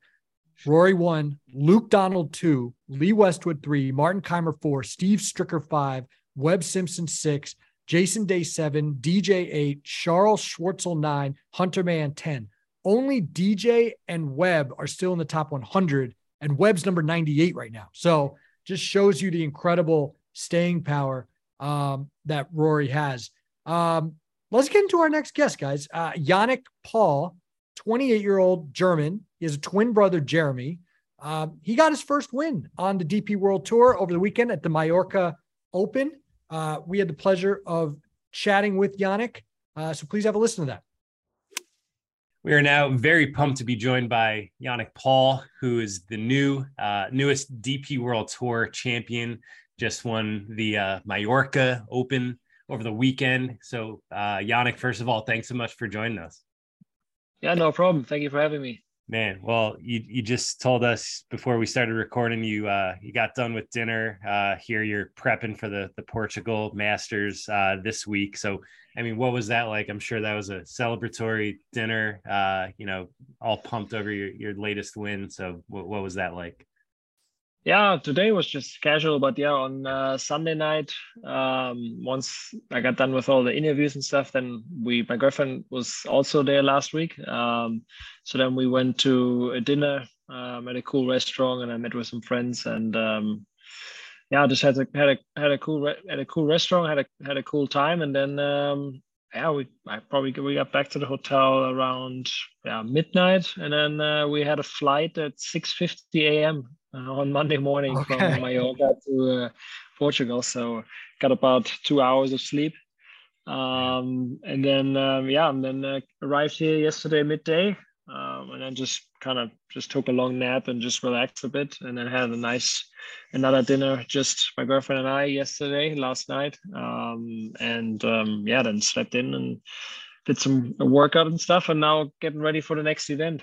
Rory one, Luke Donald two, Lee Westwood three, Martin Kaymer four, Steve Stricker five, Webb Simpson six, Jason Day seven, DJ eight, Charles Schwartzel nine, Hunter Mahan ten. Only DJ and Webb are still in the top 100, and Webb's number 98 right now. So just shows you the incredible staying power um, that Rory has. Um, let's get into our next guest, guys. Uh, Yannik Paul, 28 year old German. He has a twin brother, Jeremy. Um, he got his first win on the DP World Tour over the weekend at the Mallorca Open. Uh, we had the pleasure of chatting with Yannik. Uh, so please have a listen to that. We are now very pumped to be joined by Yannik Paul, who is the new uh, newest DP World Tour champion. Just won the uh, Mallorca Open over the weekend. So, uh, Yannik, first of all, thanks so much for joining us. Yeah, no problem. Thank you for having me. Man, well, you you just told us before we started recording you uh you got done with dinner. Uh here you're prepping for the the Portugal Masters uh this week. So, I mean, what was that like? I'm sure that was a celebratory dinner. Uh, you know, all pumped over your your latest win. So, what what was that like? Yeah, today was just casual, but yeah, on uh, Sunday night, um, once I got done with all the interviews and stuff, then we, my girlfriend was also there last week. Um, so then we went to a dinner um, at a cool restaurant, and I met with some friends, and um, yeah, just had a had a had a cool had a cool restaurant, had a had a cool time, and then um, yeah, we I probably we got back to the hotel around yeah midnight, and then uh, we had a flight at six fifty a.m. Uh, on Monday morning okay. from Mallorca to uh, Portugal. So got about two hours of sleep, um, and then um, yeah, and then uh, arrived here yesterday midday, um, and then just kind of just took a long nap and just relaxed a bit, and then had a nice another dinner just my girlfriend and I yesterday last night, um, and um, yeah, then slept in and did some workout and stuff, and now getting ready for the next event.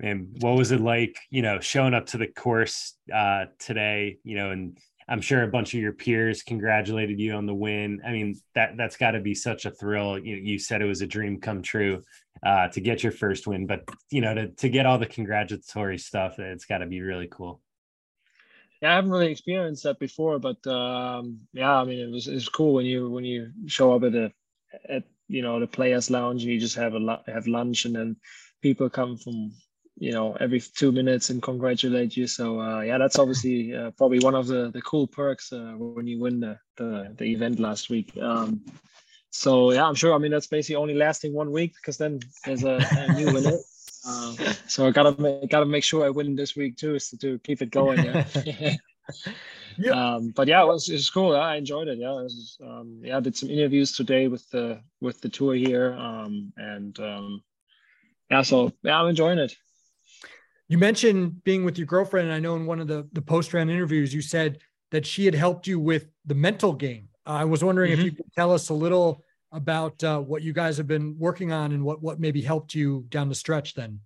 And what was it like, you know, showing up to the course uh, today, you know, and I'm sure a bunch of your peers congratulated you on the win. I mean, that that's got to be such a thrill. You, you said it was a dream come true uh, to get your first win, but you know, to to get all the congratulatory stuff, it's got to be really cool. Yeah, I haven't really experienced that before, but um, yeah, I mean, it was it's cool when you when you show up at a at you know the players' lounge and you just have a have lunch and then people come from you know every two minutes and congratulate you so uh, yeah that's obviously uh, probably one of the the cool perks uh, when you win the, the, the event last week um, so yeah i'm sure i mean that's basically only lasting one week because then there's a, a new winner <laughs> uh, so i gotta make, gotta make sure i win this week too so to keep it going yeah <laughs> yeah. Um, but yeah, it was, it was cool. I enjoyed it. Yeah, it was, um, yeah, I did some interviews today with the with the tour here, um, and um, yeah, so yeah, I'm enjoying it. You mentioned being with your girlfriend, and I know in one of the the post round interviews you said that she had helped you with the mental game. Uh, I was wondering mm-hmm. if you could tell us a little about uh, what you guys have been working on and what what maybe helped you down the stretch. Then.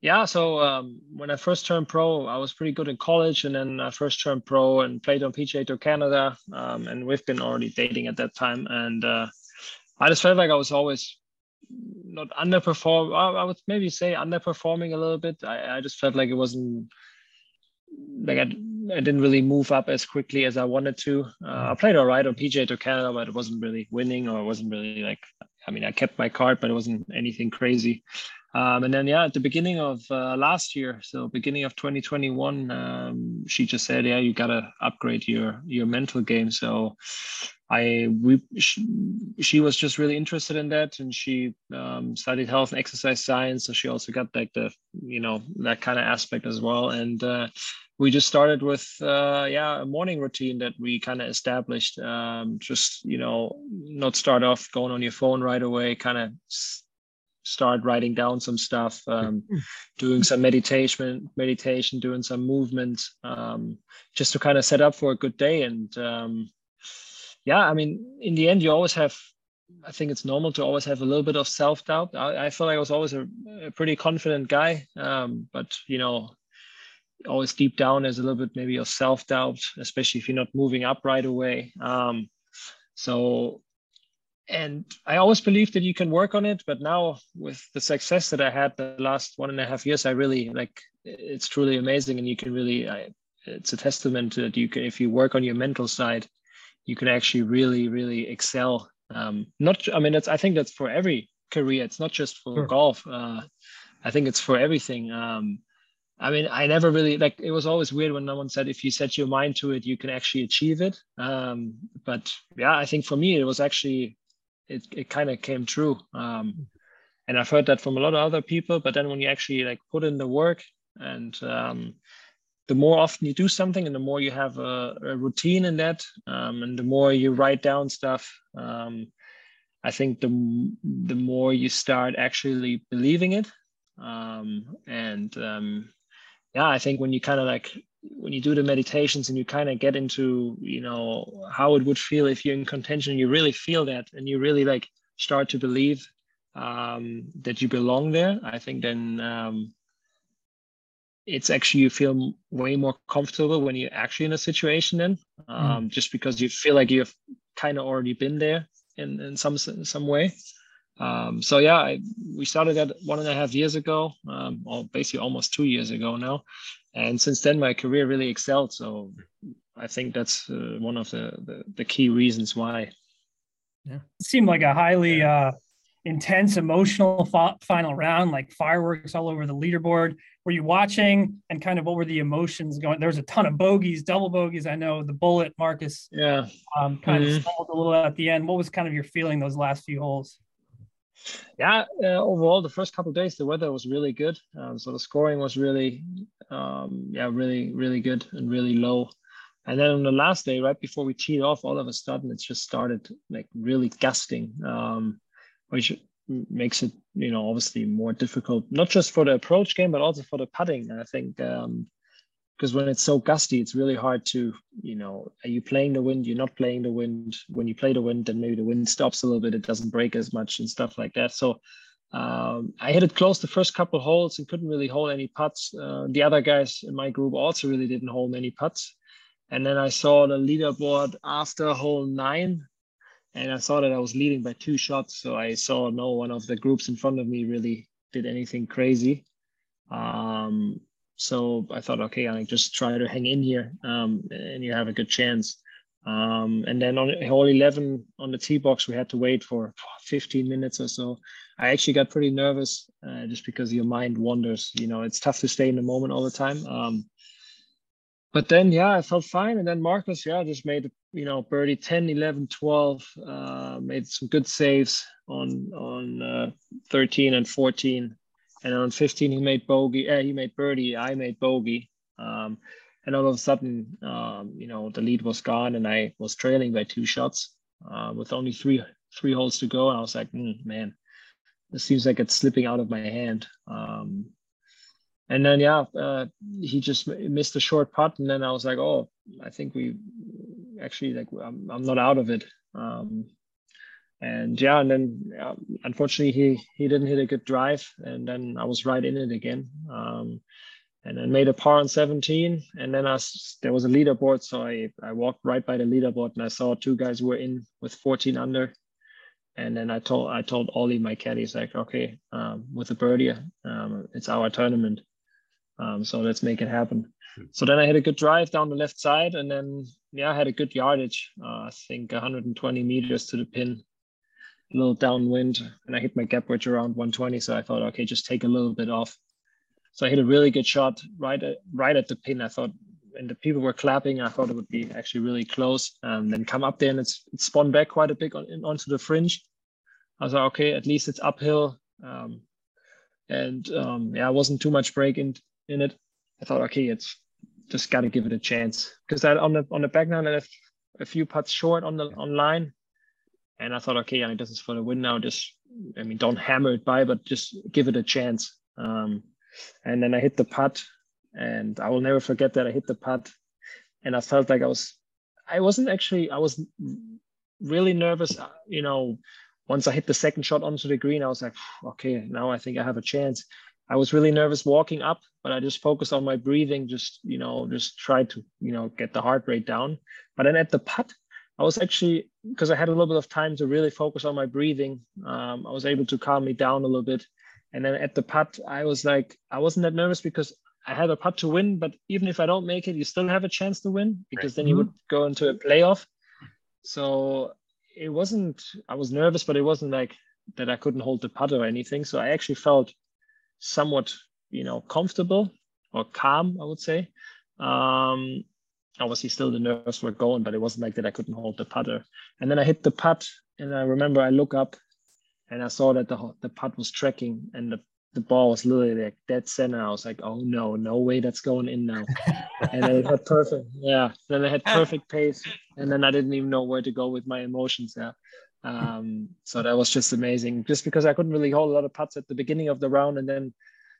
Yeah, so um, when I first turned pro, I was pretty good in college, and then I first turned pro and played on PGA Tour Canada, um, and we've been already dating at that time, and uh, I just felt like I was always not underperform. I would maybe say underperforming a little bit. I, I just felt like it wasn't like I, I didn't really move up as quickly as I wanted to. Uh, I played all right on PGA Tour Canada, but it wasn't really winning or it wasn't really like. I mean, I kept my card, but it wasn't anything crazy. Um, and then, yeah, at the beginning of uh, last year, so beginning of 2021, um, she just said, "Yeah, you gotta upgrade your your mental game." So I we she, she, was just really interested in that, and she um, studied health and exercise science. So she also got like the you know that kind of aspect as well. And uh, we just started with uh, yeah a morning routine that we kind of established. Um, just you know not start off going on your phone right away. Kind of start writing down some stuff, um, <laughs> doing some meditation, meditation, doing some movement, um, just to kind of set up for a good day and um, yeah, I mean, in the end, you always have. I think it's normal to always have a little bit of self doubt. I, I, feel like I was always a, a pretty confident guy, um, but you know, always deep down there's a little bit maybe of self doubt, especially if you're not moving up right away. Um, so, and I always believed that you can work on it, but now with the success that I had the last one and a half years, I really like it's truly amazing, and you can really. I, it's a testament that you can if you work on your mental side you can actually really, really excel. Um, not, I mean, that's I think that's for every career. It's not just for sure. golf. Uh, I think it's for everything. Um, I mean, I never really like. It was always weird when no one said if you set your mind to it, you can actually achieve it. Um, but yeah, I think for me, it was actually it. It kind of came true. Um, and I've heard that from a lot of other people. But then when you actually like put in the work and um, the more often you do something and the more you have a, a routine in that um, and the more you write down stuff um, i think the, the more you start actually believing it. Um, and um, yeah i think when you kind of like when you do the meditations and you kind of get into you know how it would feel if you're in contention you really feel that and you really like start to believe um, that you belong there i think then um, it's actually you feel way more comfortable when you're actually in a situation then hmm. um, mm. just because you feel like you've kind of already been there in, in some in some way. Um, so yeah I, we started that one and a half years ago um, or basically almost two years ago now. And since then my career really excelled. So i think that's uh, one of the, the, the key reasons why. Yeah. It seemed like a highly uh intense, emotional final round, like fireworks all over the leaderboard? Were you watching and kind of what were the emotions going? There was a ton of bogeys, double bogeys. I know the bullet, Marcus, yeah, um, kind mm-hmm. of stalled a little at the end. What was kind of your feeling those last few holes? Yeah, uh, overall, the first couple days, the weather was really good. Um, so the scoring was really, um, yeah, really, really good and really low. And then on the last day, right before we teed off, all of a sudden it just started like really gusting, um, which makes it, you know, obviously more difficult, not just for the approach game, but also for the putting. I think because um, when it's so gusty, it's really hard to, you know, are you playing the wind? You're not playing the wind. When you play the wind, then maybe the wind stops a little bit. It doesn't break as much and stuff like that. So um, I hit it close the first couple holes and couldn't really hold any putts. Uh, the other guys in my group also really didn't hold many putts. And then I saw the leaderboard after hole nine, and I saw that I was leading by two shots. So I saw no one of the groups in front of me really did anything crazy. Um, so I thought, okay, I just try to hang in here, um, and you have a good chance. Um, and then on hole 11 on the tee box, we had to wait for 15 minutes or so. I actually got pretty nervous uh, just because your mind wanders. You know, it's tough to stay in the moment all the time. Um, but then yeah i felt fine. And then marcus yeah just made you know birdie 10 11 12 uh, made some good saves on on uh, 13 and 14 and on 15 he made bogey uh, he made birdie i made bogey. Um, and all of a sudden um, you know the lead was gone and i was trailing by two shots uh, with only three three holes to go. And i was like mm, man this seems like it's slipping out of my hand. Um, and then yeah, uh, he just missed a short putt, and then I was like, oh, I think we actually like I'm, I'm not out of it. Um, and yeah, and then uh, unfortunately he he didn't hit a good drive, and then I was right in it again. Um, and then made a par on 17, and then I there was a leaderboard, so I I walked right by the leaderboard, and I saw two guys were in with 14 under, and then I told I told Ollie my caddies like, okay, um, with a birdie, um, it's our tournament. Um, so let's make it happen. Hmm. So then I had a good drive down the left side, and then yeah, I had a good yardage. Uh, I think 120 meters to the pin, a little downwind, and I hit my gap wedge around 120. So I thought, okay, just take a little bit off. So I hit a really good shot right at right at the pin. I thought, and the people were clapping. I thought it would be actually really close. And then come up there, and it's it spun back quite a bit on, onto the fringe. I was like, okay, at least it's uphill. Um, and um, yeah, it wasn't too much break in, in it. I thought, okay, it's just got to give it a chance because that on the on the back nine I left a few putts short on the on line, and I thought, okay, I mean, this is for the win now. Just I mean, don't hammer it by, but just give it a chance. Um, and then I hit the putt, and I will never forget that I hit the putt, and I felt like I was, I wasn't actually, I was really nervous. Uh, you know, once I hit the second shot onto the green, I was like, okay, now I think I have a chance. I was really nervous walking up, but I just focused on my breathing, just, you know, just try to, you know, get the heart rate down. But then at the putt, I was actually, because I had a little bit of time to really focus on my breathing, um, I was able to calm me down a little bit. And then at the putt, I was like, I wasn't that nervous because I had a putt to win, but even if I don't make it, you still have a chance to win because right. then you mm-hmm. would go into a playoff. So it wasn't, I was nervous, but it wasn't like that I couldn't hold the putt or anything. So I actually felt somewhat, you know, comfortable or calm, I would say. Um, obviously, still the nerves were going, but it wasn't like that I couldn't hold the putter. And then I hit the putt, and I remember I look up, and I saw that the the putt was tracking, and the the ball was literally like dead center. I was like, oh no, no way that's going in now. <laughs> and then it had perfect, yeah. Then I had perfect pace, and then I didn't even know where to go with my emotions. Yeah. Um, so that was just amazing, just because I couldn't really hold a lot of putts at the beginning of the round, and then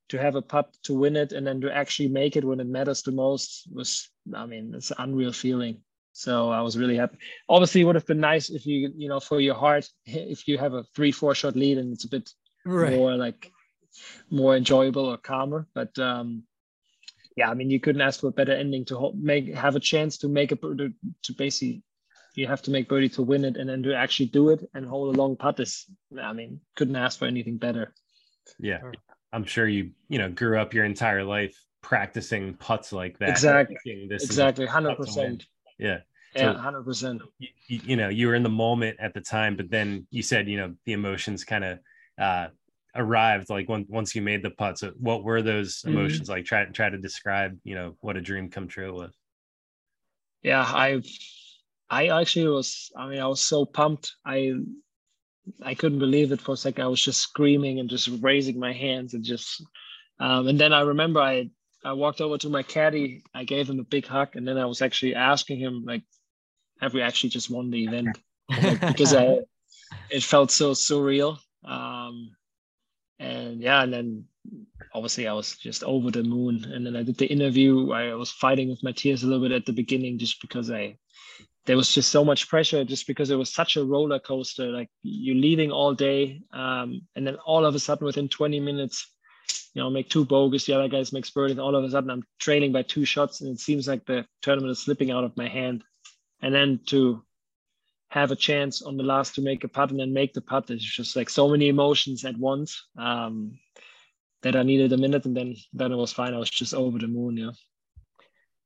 to have a putt to win it, and then to actually make it when it matters the most was, I mean, it's an unreal feeling. So I was really happy. Obviously, it would have been nice if you, you know, for your heart, <laughs> if you have a three, four shot lead and it's a bit right. more like more enjoyable or calmer. But um, yeah, I mean, you couldn't ask for a better ending to make have a chance to make a to, to basically you have to make birdie to win it, and then to actually do it and hold a long putt is, I mean, couldn't ask for anything better. Yeah, I'm sure you you know grew up your entire life practicing putts like that. Exactly. This Exactly. Hundred percent. Yeah. yeah, hundred percent. You, you, know, you were in the moment at the time, but then you said, you know, the emotions kind of uh, arrived like when, once you made the putt. So, what were those mm-hmm. emotions mm-hmm. like? Try try to describe, you know, what a dream come true was. Yeah, I, I actually was. I mean, I was so pumped. I, I couldn't believe it for a second. I was just screaming and just raising my hands and just, um, and then I remember I I walked over to my caddy. I gave him a big hug, and then I was actually asking him like, "Have we actually just won the event?" like, because I, <laughs> it felt so surreal. Um, and yeah, and then obviously I was just over the moon. And then I did the interview. I was fighting with my tears a little bit at the beginning, just because I there was just so much pressure, just because it was such a roller coaster. Like you're leading all day, um, and then all of a sudden, within 20 minutes you know, make two bogeys, the other guys make birdies. All of a sudden, I'm trailing by two shots, and it seems like the tournament is slipping out of my hand. And then to have a chance on the last to make a putt and then make the putt is just like so many emotions at once um, that I needed a minute, and then then it was fine. I was just over the moon. Yeah.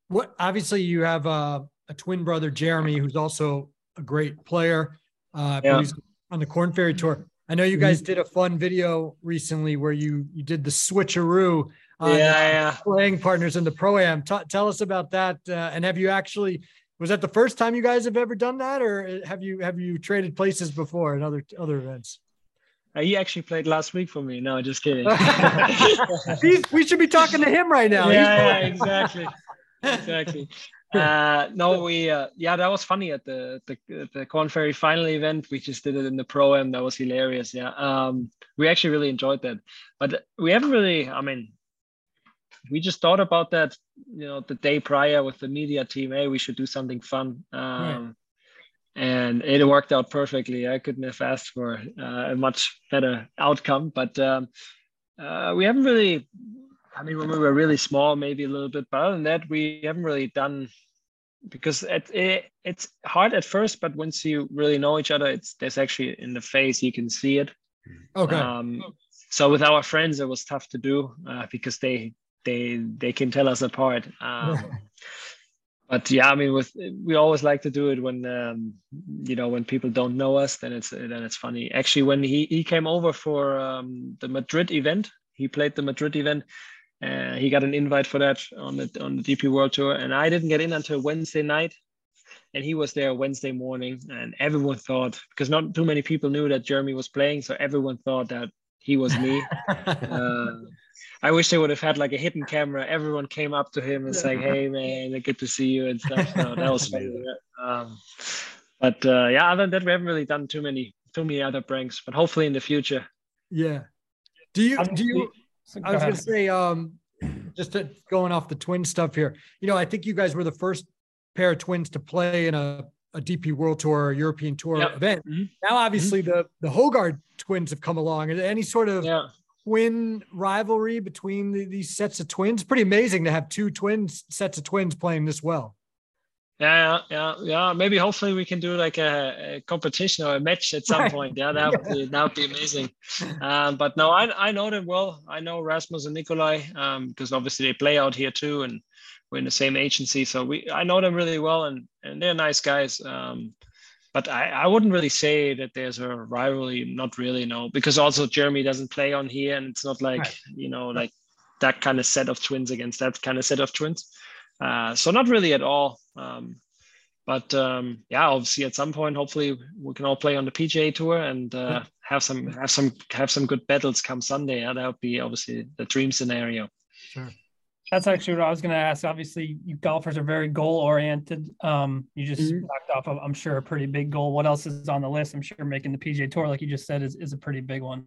What obviously you have a, a twin brother, Jeremy, who's also a great player. Uh, yeah. on the Korn Ferry Tour. I know you guys mm-hmm. did a fun video recently where you you did the switcheroo yeah, yeah. playing partners in the pro am. T- tell us about that. Uh, and have you actually was that the first time you guys have ever done that, or have you have you traded places before in other other events? Uh, he actually played last week for me. No, just kidding. <laughs> we should be talking to him right now. <laughs> Yeah, yeah exactly, exactly <laughs> uh, no, we uh, yeah, that was funny at the the the Korn Ferry final event. We just did it in the pro am. That was hilarious. Yeah, um, we actually really enjoyed that. But we haven't really. I mean, we just thought about that. You know, the day prior with the media team. Hey, we should do something fun. Um, right. And it worked out perfectly. I couldn't have asked for uh, a much better outcome. But um, uh, we haven't really I mean, when we were really small, maybe a little bit, but other than that, we haven't really done because it, it, it's hard at first, but once you really know each other, it's there's actually in the face you can see it. Okay. Um, so with our friends, it was tough to do uh, because they they they can tell us apart. Um, <laughs> but yeah, I mean, with we always like to do it when um, you know when people don't know us, then it's then it's funny. Actually, when he he came over for um, the Madrid event, he played the Madrid event. Uh, he got an invite for that on the on the DP World Tour, and I didn't get in until Wednesday night. And he was there Wednesday morning, and everyone thought because not too many people knew that Jeremy was playing, so everyone thought that he was me. <laughs> uh, I wish they would have had like a hidden camera. Everyone came up to him and saying, "Hey, man, good to see you" and stuff. So that was funny. <laughs> Um, but uh, yeah, other than that, we haven't really done too many too many other pranks. But hopefully in the future. Yeah. Do you do you so I was going to say, um, just to, going off the twin stuff here, you know, I think you guys were the first pair of twins to play in a, a DP World Tour or European Tour yep. event. Mm-hmm. Now, obviously, mm-hmm. the the Hojgaard twins have come along. Is there any sort of yeah. twin rivalry between the, these sets of twins? Pretty amazing to have two twins sets of twins playing this well. Yeah, yeah, yeah. Maybe hopefully we can do like a, a competition or a match at some right. point. Yeah, that would be <laughs> that would be amazing. Um, but no, I I know them well. I know Rasmus and Nikolai um, because obviously they play out here too, and we're in the same agency. So we I know them really well, and and they're nice guys. Um, but I, I wouldn't really say that there's a rivalry. Not really, no, because also Jeremy doesn't play on here, and it's not like right. you know like that kind of set of twins against that kind of set of twins. Uh, so not really at all. Um, but um, yeah, obviously at some point, hopefully we can all play on the PGA Tour and uh, have some have some have some good battles come Sunday. Yeah, that would be obviously the dream scenario. Sure. That's actually what I was going to ask. Obviously, you golfers are very goal oriented. Um, you just mm-hmm. knocked off, of, I'm sure, a pretty big goal. What else is on the list? I'm sure making the PGA Tour, like you just said, is, is a pretty big one.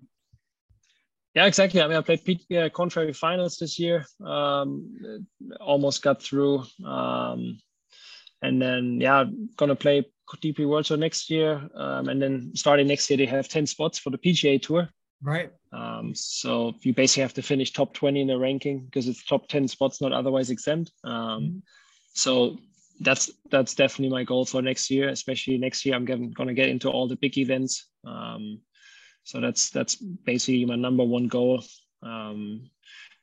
Yeah, exactly. I mean, I played P- uh, Korn finals this year. Um, almost got through. Um, and then, yeah, gonna play DP World Tour next year. Um, and then starting next year, they have 10 spots for the PGA Tour. Right. Um, so you basically have to finish top 20 in the ranking because it's top 10 spots, not otherwise exempt. Um, mm-hmm. So that's that's definitely my goal for next year. Especially next year, I'm getting, gonna get into all the big events. Um, so that's that's basically my number one goal. Um,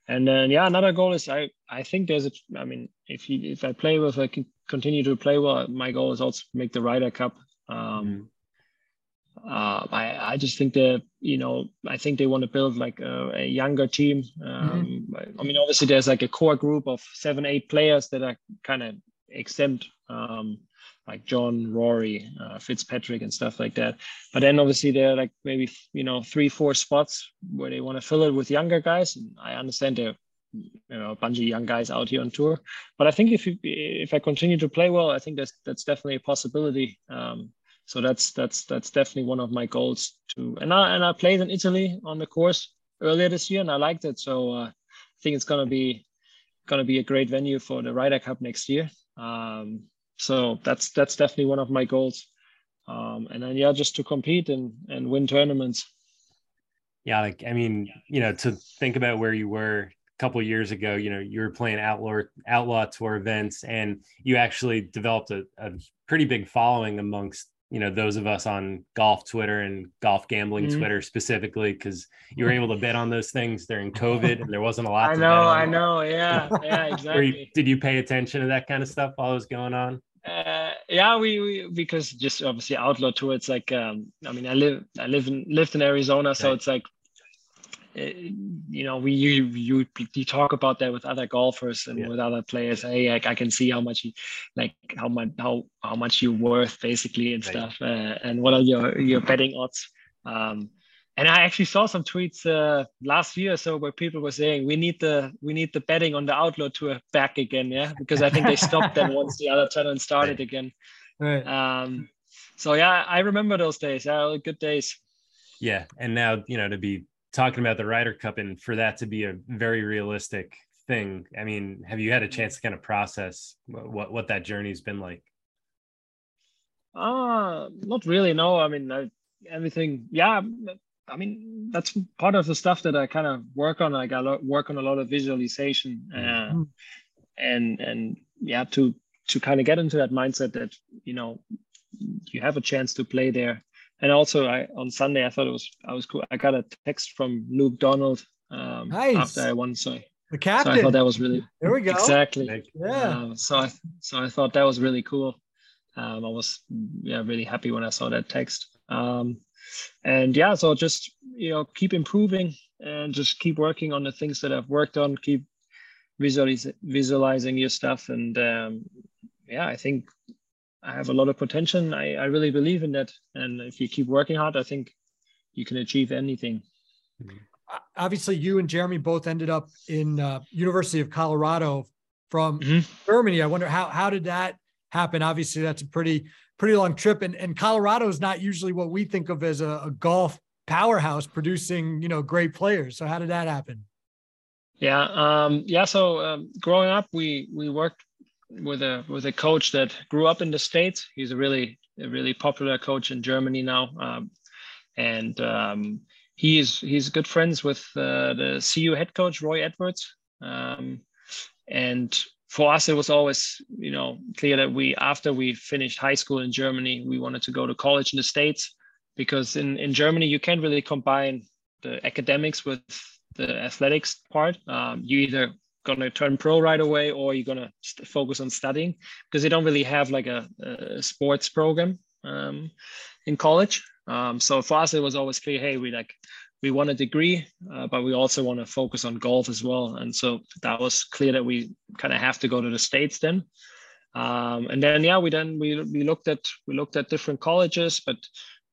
and then yeah, another goal is I I think there's a I mean if you if I play with I can continue to play well, my goal is also make the Ryder Cup. Um, uh, I I just think that you know I think they want to build like a, a younger team. Um, mm-hmm. I mean obviously there's like a core group of seven eight players that are kind of exempt. Um, like Jon, Rory, uh, Fitzpatrick, and stuff like that. But then obviously there are like maybe you know three, four spots where they want to fill it with younger guys. And I understand there, you know, a bunch of young guys out here on tour. But I think if you, if I continue to play well, I think that's that's definitely a possibility. Um, so that's that's that's definitely one of my goals to. And I and I played in Italy on the course earlier this year, and I liked it. So uh, I think it's gonna be gonna be a great venue for the Ryder Cup next year. Um, so that's that's definitely one of my goals. Um, and then yeah just to compete and and win tournaments. Yeah like i mean you know to think about where you were a couple years ago you know you were playing outlaw outlaw tour events and you actually developed a, a pretty big following amongst you know those of us on golf twitter and golf gambling mm-hmm. twitter specifically because you were able to bet on those things during covid and there wasn't a lot of <laughs> i know i know. Yeah yeah <laughs> exactly you, did you pay attention to that kind of stuff while it was going on uh, yeah we, we because just obviously outlaw tour it's like um i mean i live i live in lived in arizona so it's like Eh, you know, we you you you talk about that with other golfers and yeah. with other players. Hey, I, I, can see how much you like how much how how much you're worth basically and right. stuff, uh, and what are your your betting odds. Um, and I actually saw some tweets uh, last year, or so where people were saying we need the we need the betting on the outlaw tour back again, yeah, because I think they stopped them <laughs> once the other tournament started again. Right. Um, so yeah, I remember those days. Yeah, good days. Yeah, and now you know to be talking about the Ryder Cup and for that to be a very realistic thing. I mean, have you had a chance to kind of process what what that journey's been like? Uh not really. No, I mean, I, everything. Yeah, I mean, that's part of the stuff that I kind of work on. Like I work on a lot of visualization, uh, mm-hmm. and and yeah, to to kind of get into that mindset that you know you have a chance to play there and also I on Sunday I thought it was I was cool. I got a text from Luke Donald um, nice. after I won, so the captain. So I thought that was really there we go exactly yeah. Um, so I so I thought that was really cool. Um, I was yeah really happy when I saw that text. Um, and yeah, so just you know keep improving and just keep working on the things that I've worked on. Keep visualiz- visualizing your stuff, and um, yeah, I think I have a lot of potential. I, I really believe in that. And if you keep working hard, I think you can achieve anything. Obviously, you and Jeremy both ended up in uh, University of Colorado from mm-hmm. Germany. I wonder how how did that happen? Obviously, that's a pretty pretty long trip, and and Colorado is not usually what we think of as a, a golf powerhouse, producing you know great players. So how did that happen? Yeah, um, yeah. So um, growing up, we we worked with a with a coach that grew up in the states. He's a really a really popular coach in Germany now, um, and um, he's he's good friends with uh, the CU head coach Roy Edwards. Um, and for us, it was always you know clear that we after we finished high school in Germany, we wanted to go to college in the states because in in Germany you can't really combine the academics with the athletics part. Um, you either going to turn pro right away or you're going to st- focus on studying because they don't really have like a, a sports program um, in college um, so for us it was always clear hey we like we want a degree uh, but we also want to focus on golf as well and so that was clear that we kind of have to go to the states then um, and then yeah we then we, we looked at we looked at different colleges but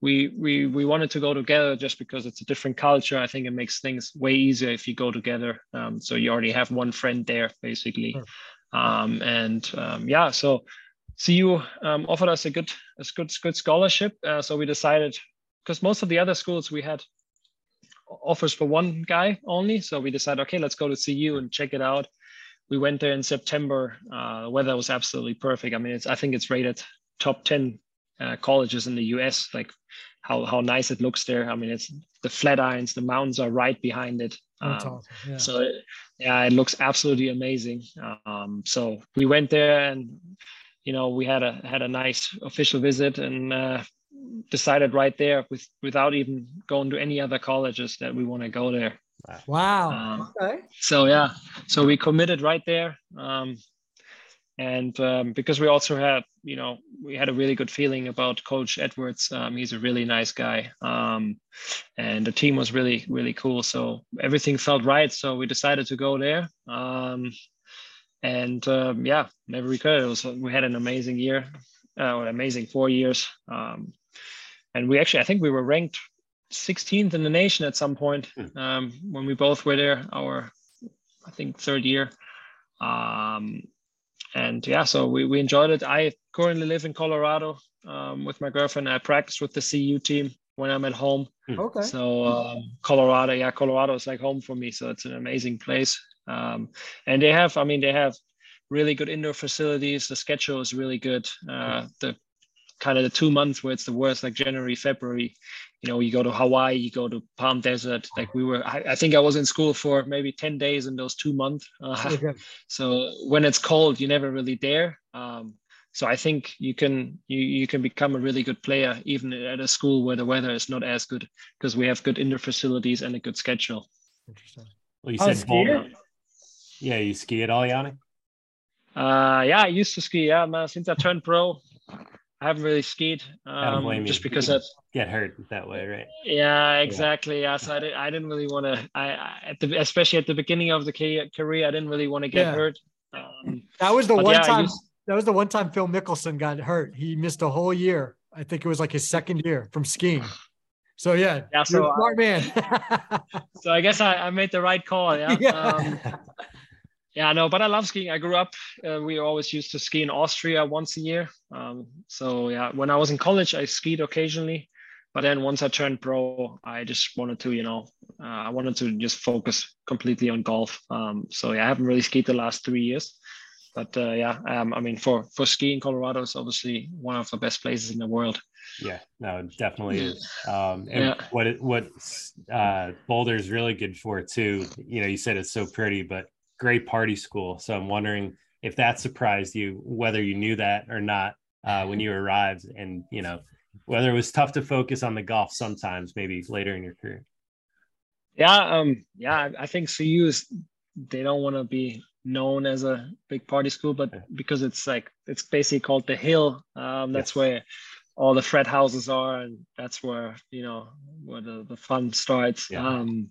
we we we wanted to go together just because it's a different culture. I think it makes things way easier if you go together. Um, so you already have one friend there, basically. Um, and um, yeah, so CU um, offered us a good a good good scholarship. Uh, so we decided because most of the other schools we had offers for one guy only. So we decided, okay, let's go to CU and check it out. We went there in September. Uh, the weather was absolutely perfect. I mean, it's I think it's rated top 10 uh, colleges in the US, like how how nice it looks there. I mean, it's the Flatirons, the mountains are right behind it. Um, awesome. yeah. So yeah, it looks absolutely amazing. Um, so we went there and you know we had a had a nice official visit and uh, decided right there with without even going to any other colleges that we want to go there. Wow. Um, okay. so yeah, so we committed right there. Um, and um, because we also had, you know, we had a really good feeling about Coach Edwards. Um, he's a really nice guy, um, and the team was really, really cool. So everything felt right. So we decided to go there. Um, and um, yeah, never regret it. it. was we had an amazing year, uh, amazing four years. Um, and we actually, I think we were ranked 16th in the nation at some point Hmm. um, when we both were there. Our, I think, third year. Um, and yeah, so we, we enjoyed it. I currently live in Colorado um, with my girlfriend. I practice with the CU team when I'm at home. Okay. So um, Colorado, yeah, Colorado is like home for me. So it's an amazing place. Um, and they have, I mean, they have really good indoor facilities. The schedule is really good. Uh, the kind of the two months where it's the worst, like January, February, you know, you go to Hawaii, you go to Palm Desert. Like we were, I, I think I was in school for maybe 10 days in those two months. Uh, <laughs> Okay. so when it's cold, you never really dare. Um, so I think you can you you can become a really good player even at a school where the weather is not as good because we have good indoor facilities and a good schedule. Interesting. Well, you Oh, said Boulder. skier? Yeah, you ski at all, Yannik? Uh, yeah, I used to ski. Yeah, man, since I turned pro, I haven't really skied. don't blame Um, just you. because that. Get hurt that way, right? Yeah, exactly. Yeah, so I, did, I didn't really want to. I, I at the especially at the beginning of the career, I didn't really want to get Yeah. hurt. Um, That was the one yeah, time. used- that was the one time Phil Mickelson got hurt. He missed a whole year. I think it was like his second year from skiing. So yeah, Yeah, you're so a I- smart man. <laughs> so I guess I, I made the right call. Yeah. <laughs> Yeah. Um, Yeah, no, but I love skiing. I grew up. Uh, we always used to ski in Austria once a year. Um, so yeah, when I was in college, I skied occasionally, but then once I turned pro, I just wanted to, you know, uh, I wanted to just focus completely on golf. Um, so yeah, I haven't really skied the last three years, but uh, yeah, um, I mean, for for skiing, Colorado is obviously one of the best places in the world. Yeah, no, it definitely is. Um, and Yeah. what it, what uh, Boulder's really good for too. You know, you said it's so pretty, but great party school. So I'm wondering if that surprised you, whether you knew that or not uh, when you arrived, and you know whether it was tough to focus on the golf sometimes, maybe later in your career. Yeah, um, yeah, I- think CU is they don't want to be known as a big party school, but because it's like it's basically called the Hill. Um, that's Yes. where all the frat houses are, and that's where you know where the, the fun starts. Yeah. Um,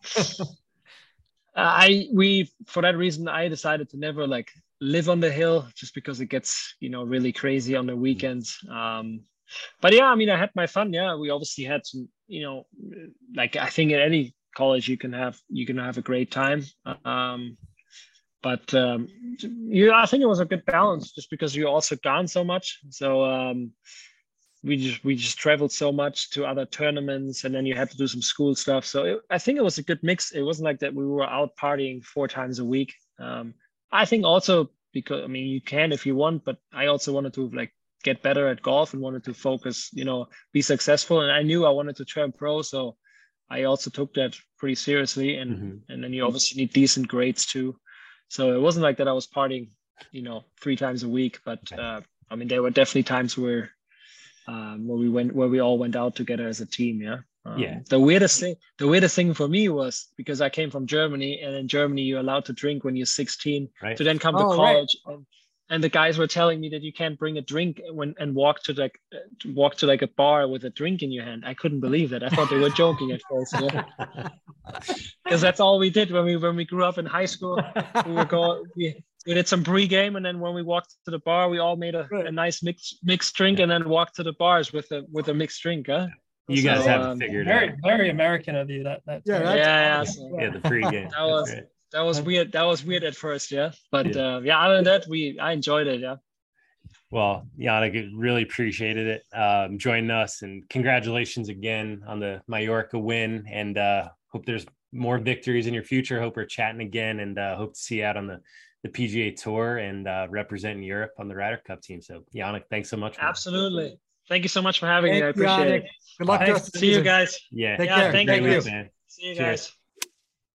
I we for that reason I decided to never like live on the hill just because it gets you know really crazy on the weekends. Um, but yeah, I mean I had my fun. Yeah, we obviously had some you know like I think at any college you can have you can have a great time. Um, but um, yeah, I think it was a good balance just because you also gone so much. So um, we just we just traveled so much to other tournaments, and then you had to do some school stuff. So it, I think it was a good mix. It wasn't like that we were out partying four times a week. Um, I think also because I mean you can if you want, but I also wanted to like get better at golf and wanted to focus, you know, be successful. And I knew I wanted to turn pro, so I also took that pretty seriously. And Mhm. and then you obviously need decent grades too. So it wasn't like that I was partying, you know, three times a week. But uh, I mean, there were definitely times where um, where we went where we all went out together as a team. Yeah. Um, Yeah. The weirdest thing, the weirdest thing for me was because I came from Germany, and in Germany you're allowed to drink when you're 16 Right. to then come Oh, to right. college and, and the guys were telling me that you can't bring a drink when and walk to like uh, walk to like a bar with a drink in your hand i couldn't believe that i thought they were joking at first <laughs> because that's all we did when we when we grew up in high school we were go we, we did some pre-game and then when we walked to the bar we all made a, Right. a nice mixed mixed drink and then walked to the bars with a with a mixed drink huh you guys So, have um, it figured Very, out. very American of you. That that. Yeah, yeah that's- yeah, so- Yeah, the pregame. <laughs> That was- right. that was weird that was weird at first yeah but Yeah. uh, yeah other than that we i enjoyed it yeah Well, Yannik, really appreciated it um, joining us, and congratulations again on the Mallorca win. And uh, hope there's more victories in your future. Hope we're chatting again, and uh, hope to see you out on the the PGA Tour and uh, representing Europe on the Ryder Cup team. So, Yannik, thanks so much. man. absolutely thank you so much for having me i appreciate Yannik. it Good luck. Thanks. the rest of the see you guys Yeah, Take Yeah, care. thank great you. news, man. see you Cheers. guys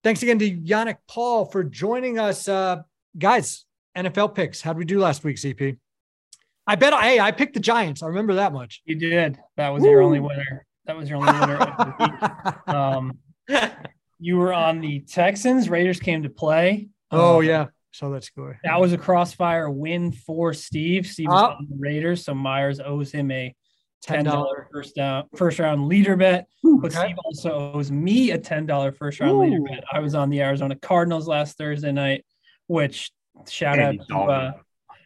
Thanks again to Yannik Paul for joining us. Uh, guys, NFL picks. How'd we do last week, CP? I bet, hey, I picked the Giants. I remember that much. You did. That was your only winner. That was your only winner of the week. <laughs> Um, You were on the Texans. Raiders came to play. Oh Um, yeah, so let's go. That was a crossfire win for Steve. Steve was Oh. on the Raiders, so Myers owes him a ten ten dollar dollar. first down first round leader bet. But Okay. Steve also owes me a ten dollar first round leader bet. I was on the Arizona Cardinals last Thursday night, which shout Andy out to uh,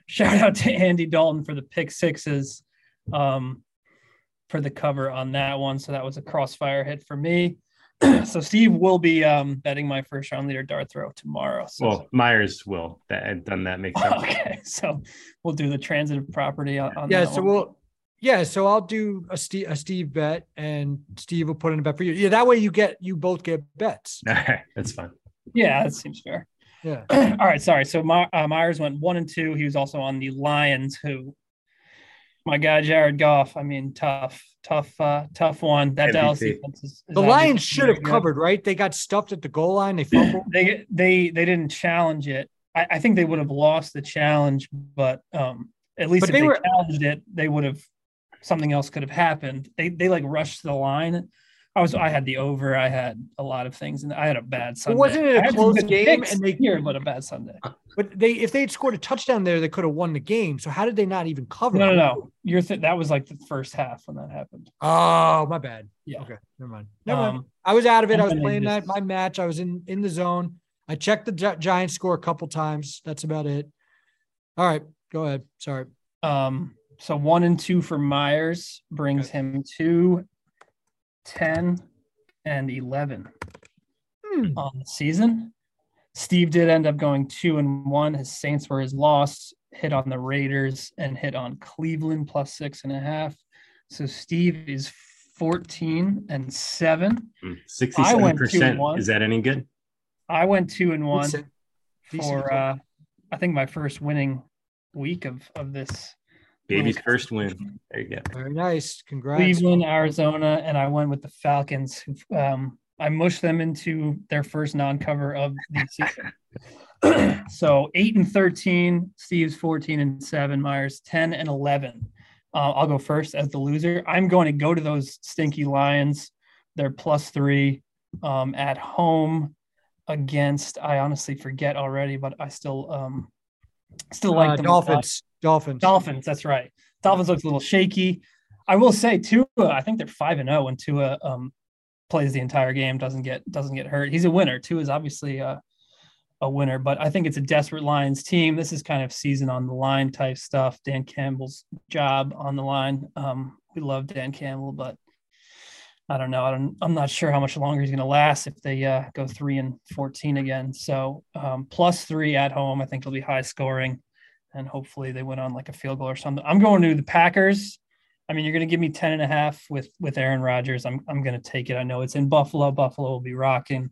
shout out to Andy Dalton for the pick sixes, um, for the cover on that one. So that was a crossfire hit for me. <clears throat> so Steve will be um, betting my first round leader dart throw tomorrow. So Well, Myers will. That done that makes <laughs> sense. okay, so we'll do the transitive property on, on Yeah, that so one. we'll yeah, so I'll do a Steve a Steve bet, and Steve will put in a bet for you. Yeah, that way you get you both get bets. <laughs> All right, that's fine. yeah, that seems fair. Yeah. <clears throat> All right, sorry. So My, uh, Myers went one and two. He was also on the Lions, who my guy Jared Goff. I mean, tough, tough, uh, tough one. That MVP. Dallas defense is, is The Lions should very have good. covered, right? They got stuffed at the goal line. They fumbled. <clears throat> They they they didn't challenge it. I, I think they would have lost the challenge, but um, at least But if they they, were- challenged it, they would have something else could have happened. They they like rushed the line. I was I had the over. I had a lot of things, and I had a bad Sunday. wasn't it a I had some close game and they- here, but a bad Sunday. But they if they had scored a touchdown there, they could have won the game. So how did they not even cover? No, no, no. You're th- that was like the first half when that happened. Oh, my bad. Yeah. Okay. Never mind. Never mind. Um, I was out of it. I was playing that my match. I was in in the zone. I checked the Gi- Giants score a couple times. That's about it. All right, go ahead. Sorry. Um, so one and two for Myers brings him to 10 and 11 Hmm. on the season. Steve did end up going two and one. His Saints were his loss, hit on the Raiders and hit on Cleveland plus six and a half. So Steve is 14 and seven. Sixty-seven went two and percent. one. Is that any good? I went two and one Decent. Decent for, uh, I think my first winning week of, of this. Baby's little- first win. There you go. Very nice. Congrats. Cleveland, Arizona, and I went with the Falcons. Um, I mushed them into their first non-cover of the <laughs> season. so eight and thirteen, Steve's fourteen and seven, Myers ten and eleven. Uh, I'll go first as the loser. I'm going to go to those stinky Lions. They're plus three um, at home against. I honestly forget already, but I still um, still like Uh, them a lot. Dolphins. Dolphins. Dolphins, that's right. Dolphins looks a little shaky. I will say Tua, I think they're five and zero when Tua um, plays the entire game, doesn't get doesn't get hurt. He's a winner. Tua is obviously a, a winner, but I think it's a desperate Lions team. This is kind of season on the line type stuff. Dan Campbell's job on the line. Um, we love Dan Campbell, but I don't know. I don't. I'm not sure how much longer he's going to last if they uh, go three and fourteen again. So um, plus three at home, I think it'll be high scoring and hopefully they went on like a field goal or something. I'm going to the Packers. I mean, you're going to give me 10 and a half with with Aaron Rodgers. I'm I'm going to take it. I know it's in Buffalo. Buffalo will be rocking.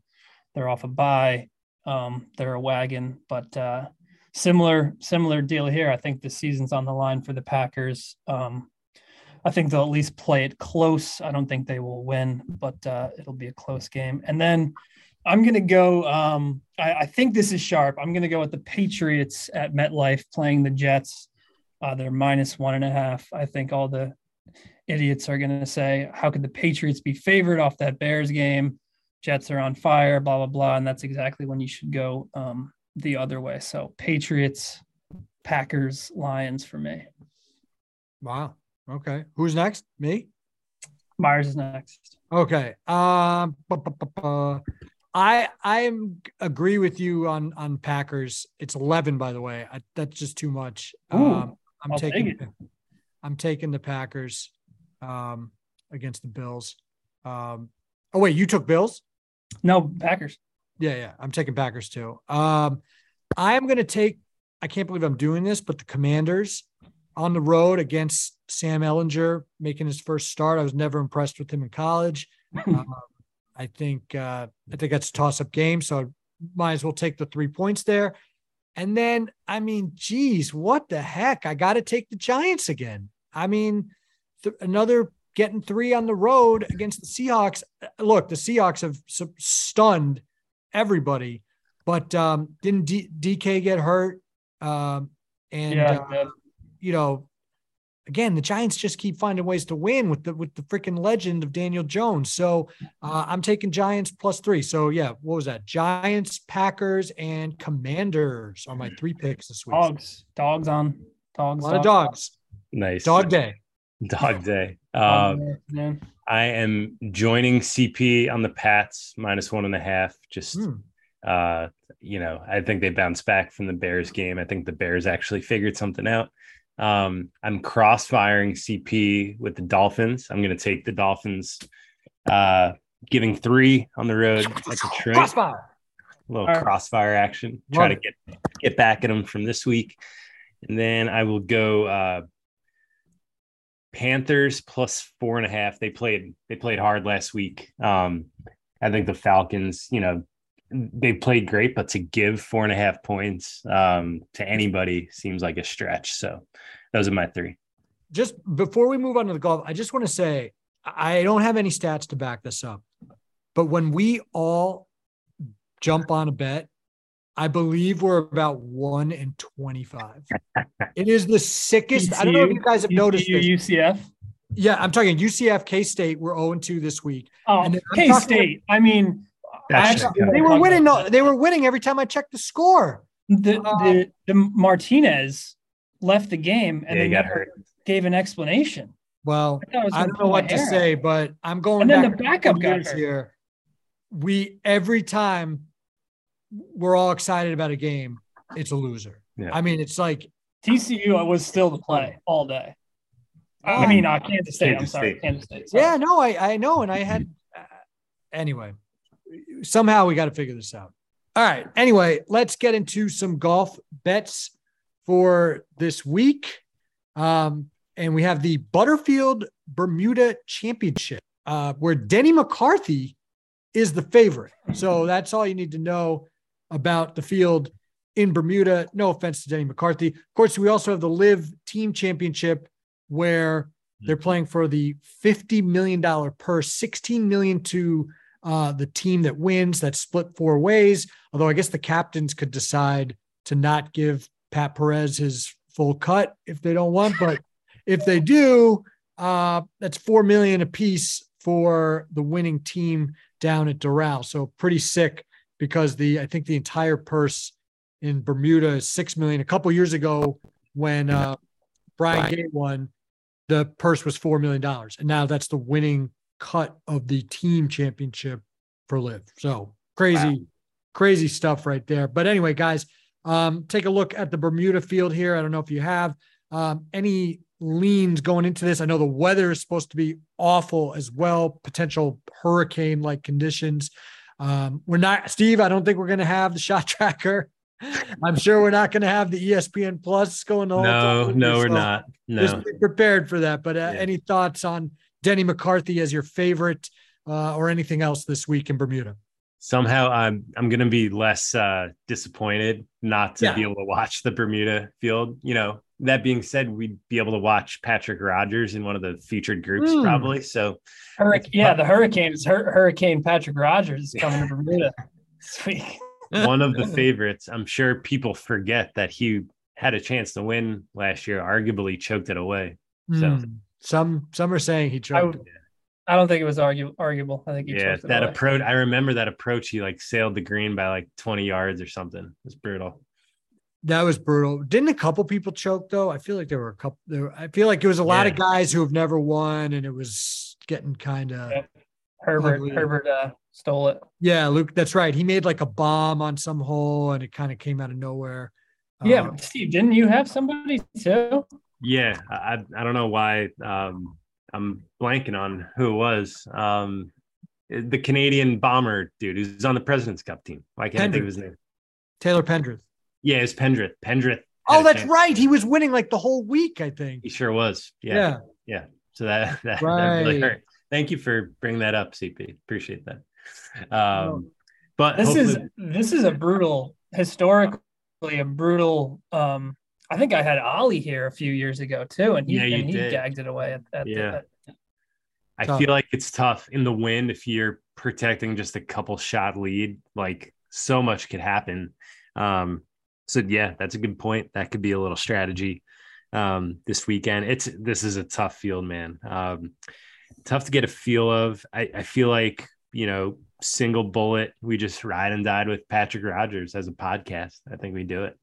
They're off a bye. Um, they're a wagon, but uh, similar similar deal here. I think the season's on the line for the Packers. Um, I think they'll at least play it close. I don't think they will win, but uh, it'll be a close game. And then I'm going to go. Um, I, I think this is sharp. I'm going to go with the Patriots at MetLife playing the Jets. Uh, they're minus one and a half. I think all the idiots are going to say, how could the Patriots be favored off that Bears game? Jets are on fire, blah, blah, blah. And that's exactly when you should go um, the other way. So Patriots, Packers, Lions for me. Wow. Okay. Who's next? Me. Myers is next. Okay. Um. I I agree with you on on Packers. It's eleven, by the way. I, that's just too much. Ooh, um, I'm I'll taking. I'm taking the Packers um, against the Bills. Um, oh wait, you took Bills? No, Packers. Yeah, yeah. I'm taking Packers too. Um, I am going to take. I can't believe I'm doing this, but the Commanders on the road against Sam Ehlinger making his first start. I was never impressed with him in college. <laughs> Um, I think uh, I think that's a toss-up game, so I might as well take the three points there. And then, I mean, geez, what the heck? I got to take the Giants again. I mean, th- another getting three on the road against the Seahawks. Look, the Seahawks have stunned everybody, but um, didn't D- DK get hurt? Um, and yeah, uh. You know, again, the Giants just keep finding ways to win with the with the freaking legend of Daniel Jones. So uh, I'm taking Giants plus three. So yeah, what was that? Giants, Packers, and Commanders are my three picks this week. Dogs, dogs on dogs. A lot of dogs. Nice Dog day. Dog day. Dog Um. I am joining CP on the Pats minus one and a half. Just Hmm. uh, you know, I think they bounced back from the Bears game. I think the Bears actually figured something out. Um, I'm crossfiring CP with the Dolphins. I'm going to take the Dolphins, uh, giving three on the road at Detroit. Crossfire. A little right. crossfire action. Try Love to get get back at them from this week, and then I will go uh, Panthers plus four and a half. They played they played hard last week. Um, I think the Falcons, you know, they played great, but to give four and a half points um, to anybody seems like a stretch. So those are my three. Just before we move on to the golf, I just want to say I don't have any stats to back this up, but when we all jump on a bet, I believe we're about one in 25. <laughs> it is the sickest. I don't know if you guys have noticed this. UCF. Yeah, I'm talking UCF K State. We're 0 2 this week. Oh, And K talking- State. I mean, That's actually- They were winning. No, they were winning every time I checked the score. the, Uh, the the Martinez left the game and Yeah, they got hurt. gave an explanation. Well, I, thought it was I don't know what to hair out. say, but I'm going And then back the backup couple got years hurt. here. We every time we're all excited about a game, it's a loser. Yeah. I mean, it's like TCU I was still the play all day. I Oh. mean, uh, Kansas State. I'm Kansas sorry, State. Kansas State. sorry. Yeah, no, I I know, and I had uh, anyway. Somehow we got to figure this out. All right. Anyway, let's get into some golf bets for this week. Um, and we have the Butterfield Bermuda Championship, uh, where Denny McCarthy is the favorite. So that's all you need to know about the field in Bermuda. No offense to Denny McCarthy. Of course, we also have the LIV Team Championship, where they're playing for the $50 million purse, 16 million to uh, the team that wins. That's split four ways. Although I guess the captains could decide to not give Pat Perez his full cut if they don't want. But <laughs> if they do, uh, that's four million apiece for the winning team down at Doral. So pretty sick because the I think the entire purse in Bermuda is six million. A couple years ago, when uh, Brian Gay won, the purse was four million dollars, and now that's the winning cut of the team championship for LIV. So crazy, crazy stuff right there. But anyway, guys, um, take a look at the Bermuda field here. I don't know if you have um, any leans going into this. I know the weather is supposed to be awful as well, potential hurricane like conditions. Um, we're not, Steve. I don't think we're going to have the shot <laughs> tracker. I'm sure we're not going to have the ESPN Plus going whole No, no, we're So not. Just be prepared for that. But uh, Yeah. any thoughts on Denny McCarthy as your favorite uh, or anything else this week in Bermuda? somehow I'm I'm gonna be less uh disappointed not to Yeah. be able to watch the Bermuda field. You know, that being said, we'd be able to watch Patrick Rodgers in one of the featured groups Hmm. probably. So Hurric- yeah, the Hurricanes. Hur- Hurricane Patrick Rodgers is coming to Bermuda <laughs> this week. one of the <laughs> favorites. I'm sure people forget that he had a chance to win last year, arguably choked it away. So- Hmm. Some some are saying he I, choked. would- I don't think it was argu- arguable. I think he yeah, that away. approach I remember that approach. He like sailed the green by like 20 yards or something. It was brutal. That was brutal. Didn't a couple people choke though? I feel like there were a couple. There, I feel like it was a lot of guys who have never won, and it was getting kind of Yep. Herbert Ugly. Herbert uh, stole it. yeah. Luke, that's right. He made like a bomb on some hole, and it kind of came out of nowhere. Yeah, Uh, Steve, didn't you have somebody too? Yeah, I I I don't know why um, I'm blanking on who it was. Um, the Canadian bomber dude who's on the President's Cup team. Why can't I think of his name? Taylor Pendrith. Yeah, it's Pendrith. Pendrith. Oh, that's chance. right. He was winning like the whole week. I think. He sure was. Yeah, yeah. So that <laughs> that, that really hurt. Thank you for bringing that up, CP. Appreciate that. Um, but This is this is a brutal historically a brutal um I think I had Ollie here a few years ago too, and he, Yeah, you and he did. gagged it away at, at Yeah. the I Tough. feel like it's tough in the wind if you're protecting just a couple shot lead. Like so much could happen. Um, so yeah, that's a good point. That could be a little strategy. um, this weekend. It's this is a tough field, man. Um, tough to get a feel of. I, I feel like you know, single bullet. We just ride and died with Patrick Rodgers as a podcast. I think we do it.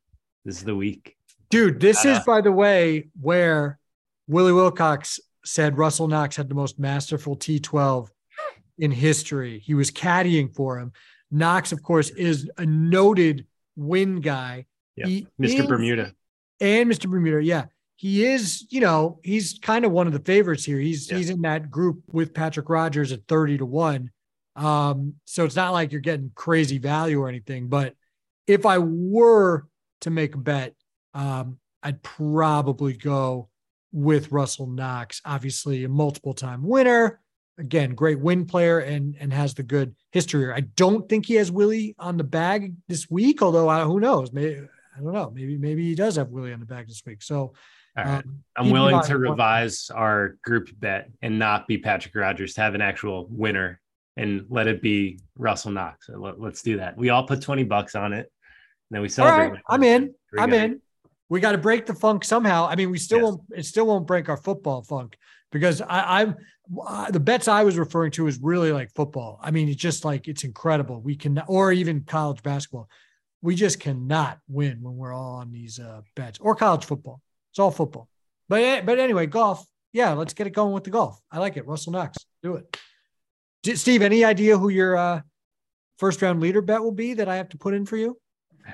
This is the week, dude. This is, by the way, where Willie Wilcox said Russell Knox had the most masterful T12 in history. He was caddying for him. Knox, of course, is a noted win guy. Yeah. Mr. Is, Bermuda. And Mr. Bermuda, yeah. He is, you know, he's kind of one of the favorites here. He's yeah. he's in that group with Patrick Rodgers at 30 to 1. Um, so it's not like you're getting crazy value or anything. But if I were to make a bet, um, I'd probably go with Russell Knox, obviously a multiple time winner. Again, great win player and and has the good history. I don't think he has Willie on the bag this week, although I, who knows? Maybe I don't know. Maybe maybe he does have Willie on the bag this week. So um, I'm willing to revise our group bet and not be Patrick Rodgers to have an actual winner and let it be Russell Knox. Let, us do that. We all put 20 bucks on it. And then we celebrate. Right, I'm in. I'm in we got to break the funk somehow. I mean, we still yes. won't. It still won't break our football funk because I, I'm uh, the bets I was referring to is really like football. I mean, it's just like it's incredible. We can, or even college basketball. We just cannot win when we're all on these uh, bets or college football. It's all football. But eh, but anyway, golf. Yeah, let's get it going with the golf. I like it. Russell Knox, do it. Steve, any idea who your uh, first round leader bet will be that I have to put in for you?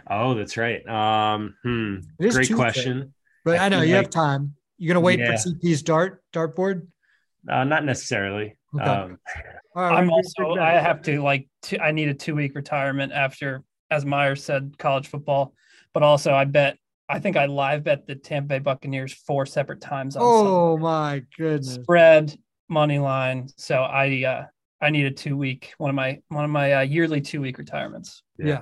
Oh, that's right. Um, hmm. Great question. But I, I know you like, have time. You're gonna wait yeah. for CP's dart dartboard? Uh, not necessarily. Okay. Um, right, I'm also. I have to like. Two, I need a two week retirement after, as Myers said, college football. But also, I bet. I think I live bet the Tampa Bay Buccaneers four separate times. On oh Sunday. my goodness! Spread money line. So I. uh I need a two week one of my one of my uh, yearly two week retirements. Yeah. yeah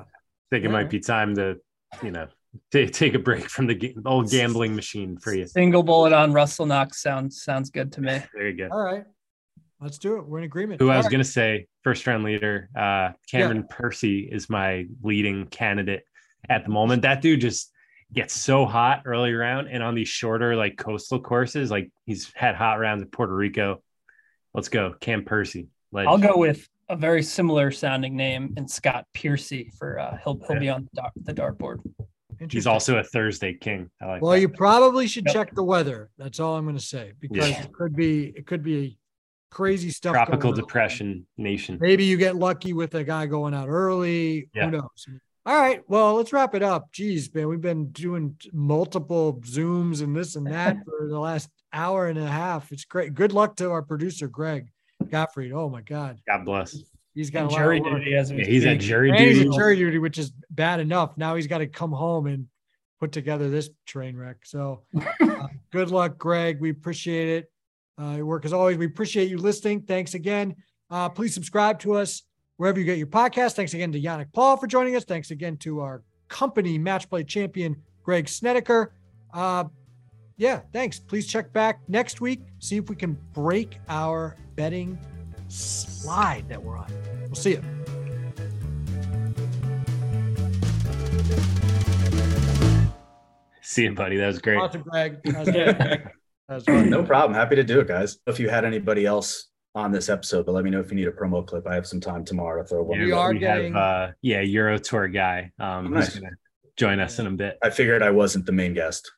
think it might be time to, you know, take take a break from the old gambling machine for you. Single bullet on Russell Knox sounds sounds good to me. There you go. All right, let's do it. We're in agreement. Who All I was right. going to say, first round leader, uh, Cameron yeah. Percy is my leading candidate at the moment. That dude just gets so hot early round, and on these shorter like coastal courses, like he's had hot rounds at Puerto Rico. Let's go, Cam Percy. Legend. I'll go with a very similar sounding name in Scott Piercy for uh, he'll he'll be on the, dartboard. He's also a Thursday king. I Like well, that. you probably should yep. check the weather. That's all I'm going to say because yeah. it could be it could be crazy stuff. Tropical depression on. nation. Maybe you get lucky with a guy going out early. Yeah. Who knows? All right. Well, let's wrap it up. Jeez, man, we've been doing multiple Zooms and this and that <laughs> for the last hour and a half. It's great. Good luck to our producer, Greg. Gottfried. Oh my God. God bless. He's got jury duty as yeah, he's at jury and duty. He's at jury duty, which is bad enough. Now he's got to come home and put together this train wreck. So uh, <laughs> good luck, Greg. We appreciate it. Uh, your work as always. We appreciate you listening. Thanks again. Uh, please subscribe to us wherever you get your podcast. Thanks again to Yannik Paul for joining us. Thanks again to our company match play champion, Greg Snedeker. Uh, yeah, thanks. Please check back next week. See if we can break our betting slide that we're on. We'll see you. See you, buddy. That was great. Awesome, Greg. <laughs> That was That was no problem. Happy to do it, guys. If you had anybody else on this episode, but let me know if you need a promo clip. I have some time tomorrow to throw one. Yeah, we are we getting, have, uh, yeah, Euro Tour guy. Um, nice. who's gonna join us in a bit. I figured I wasn't the main guest.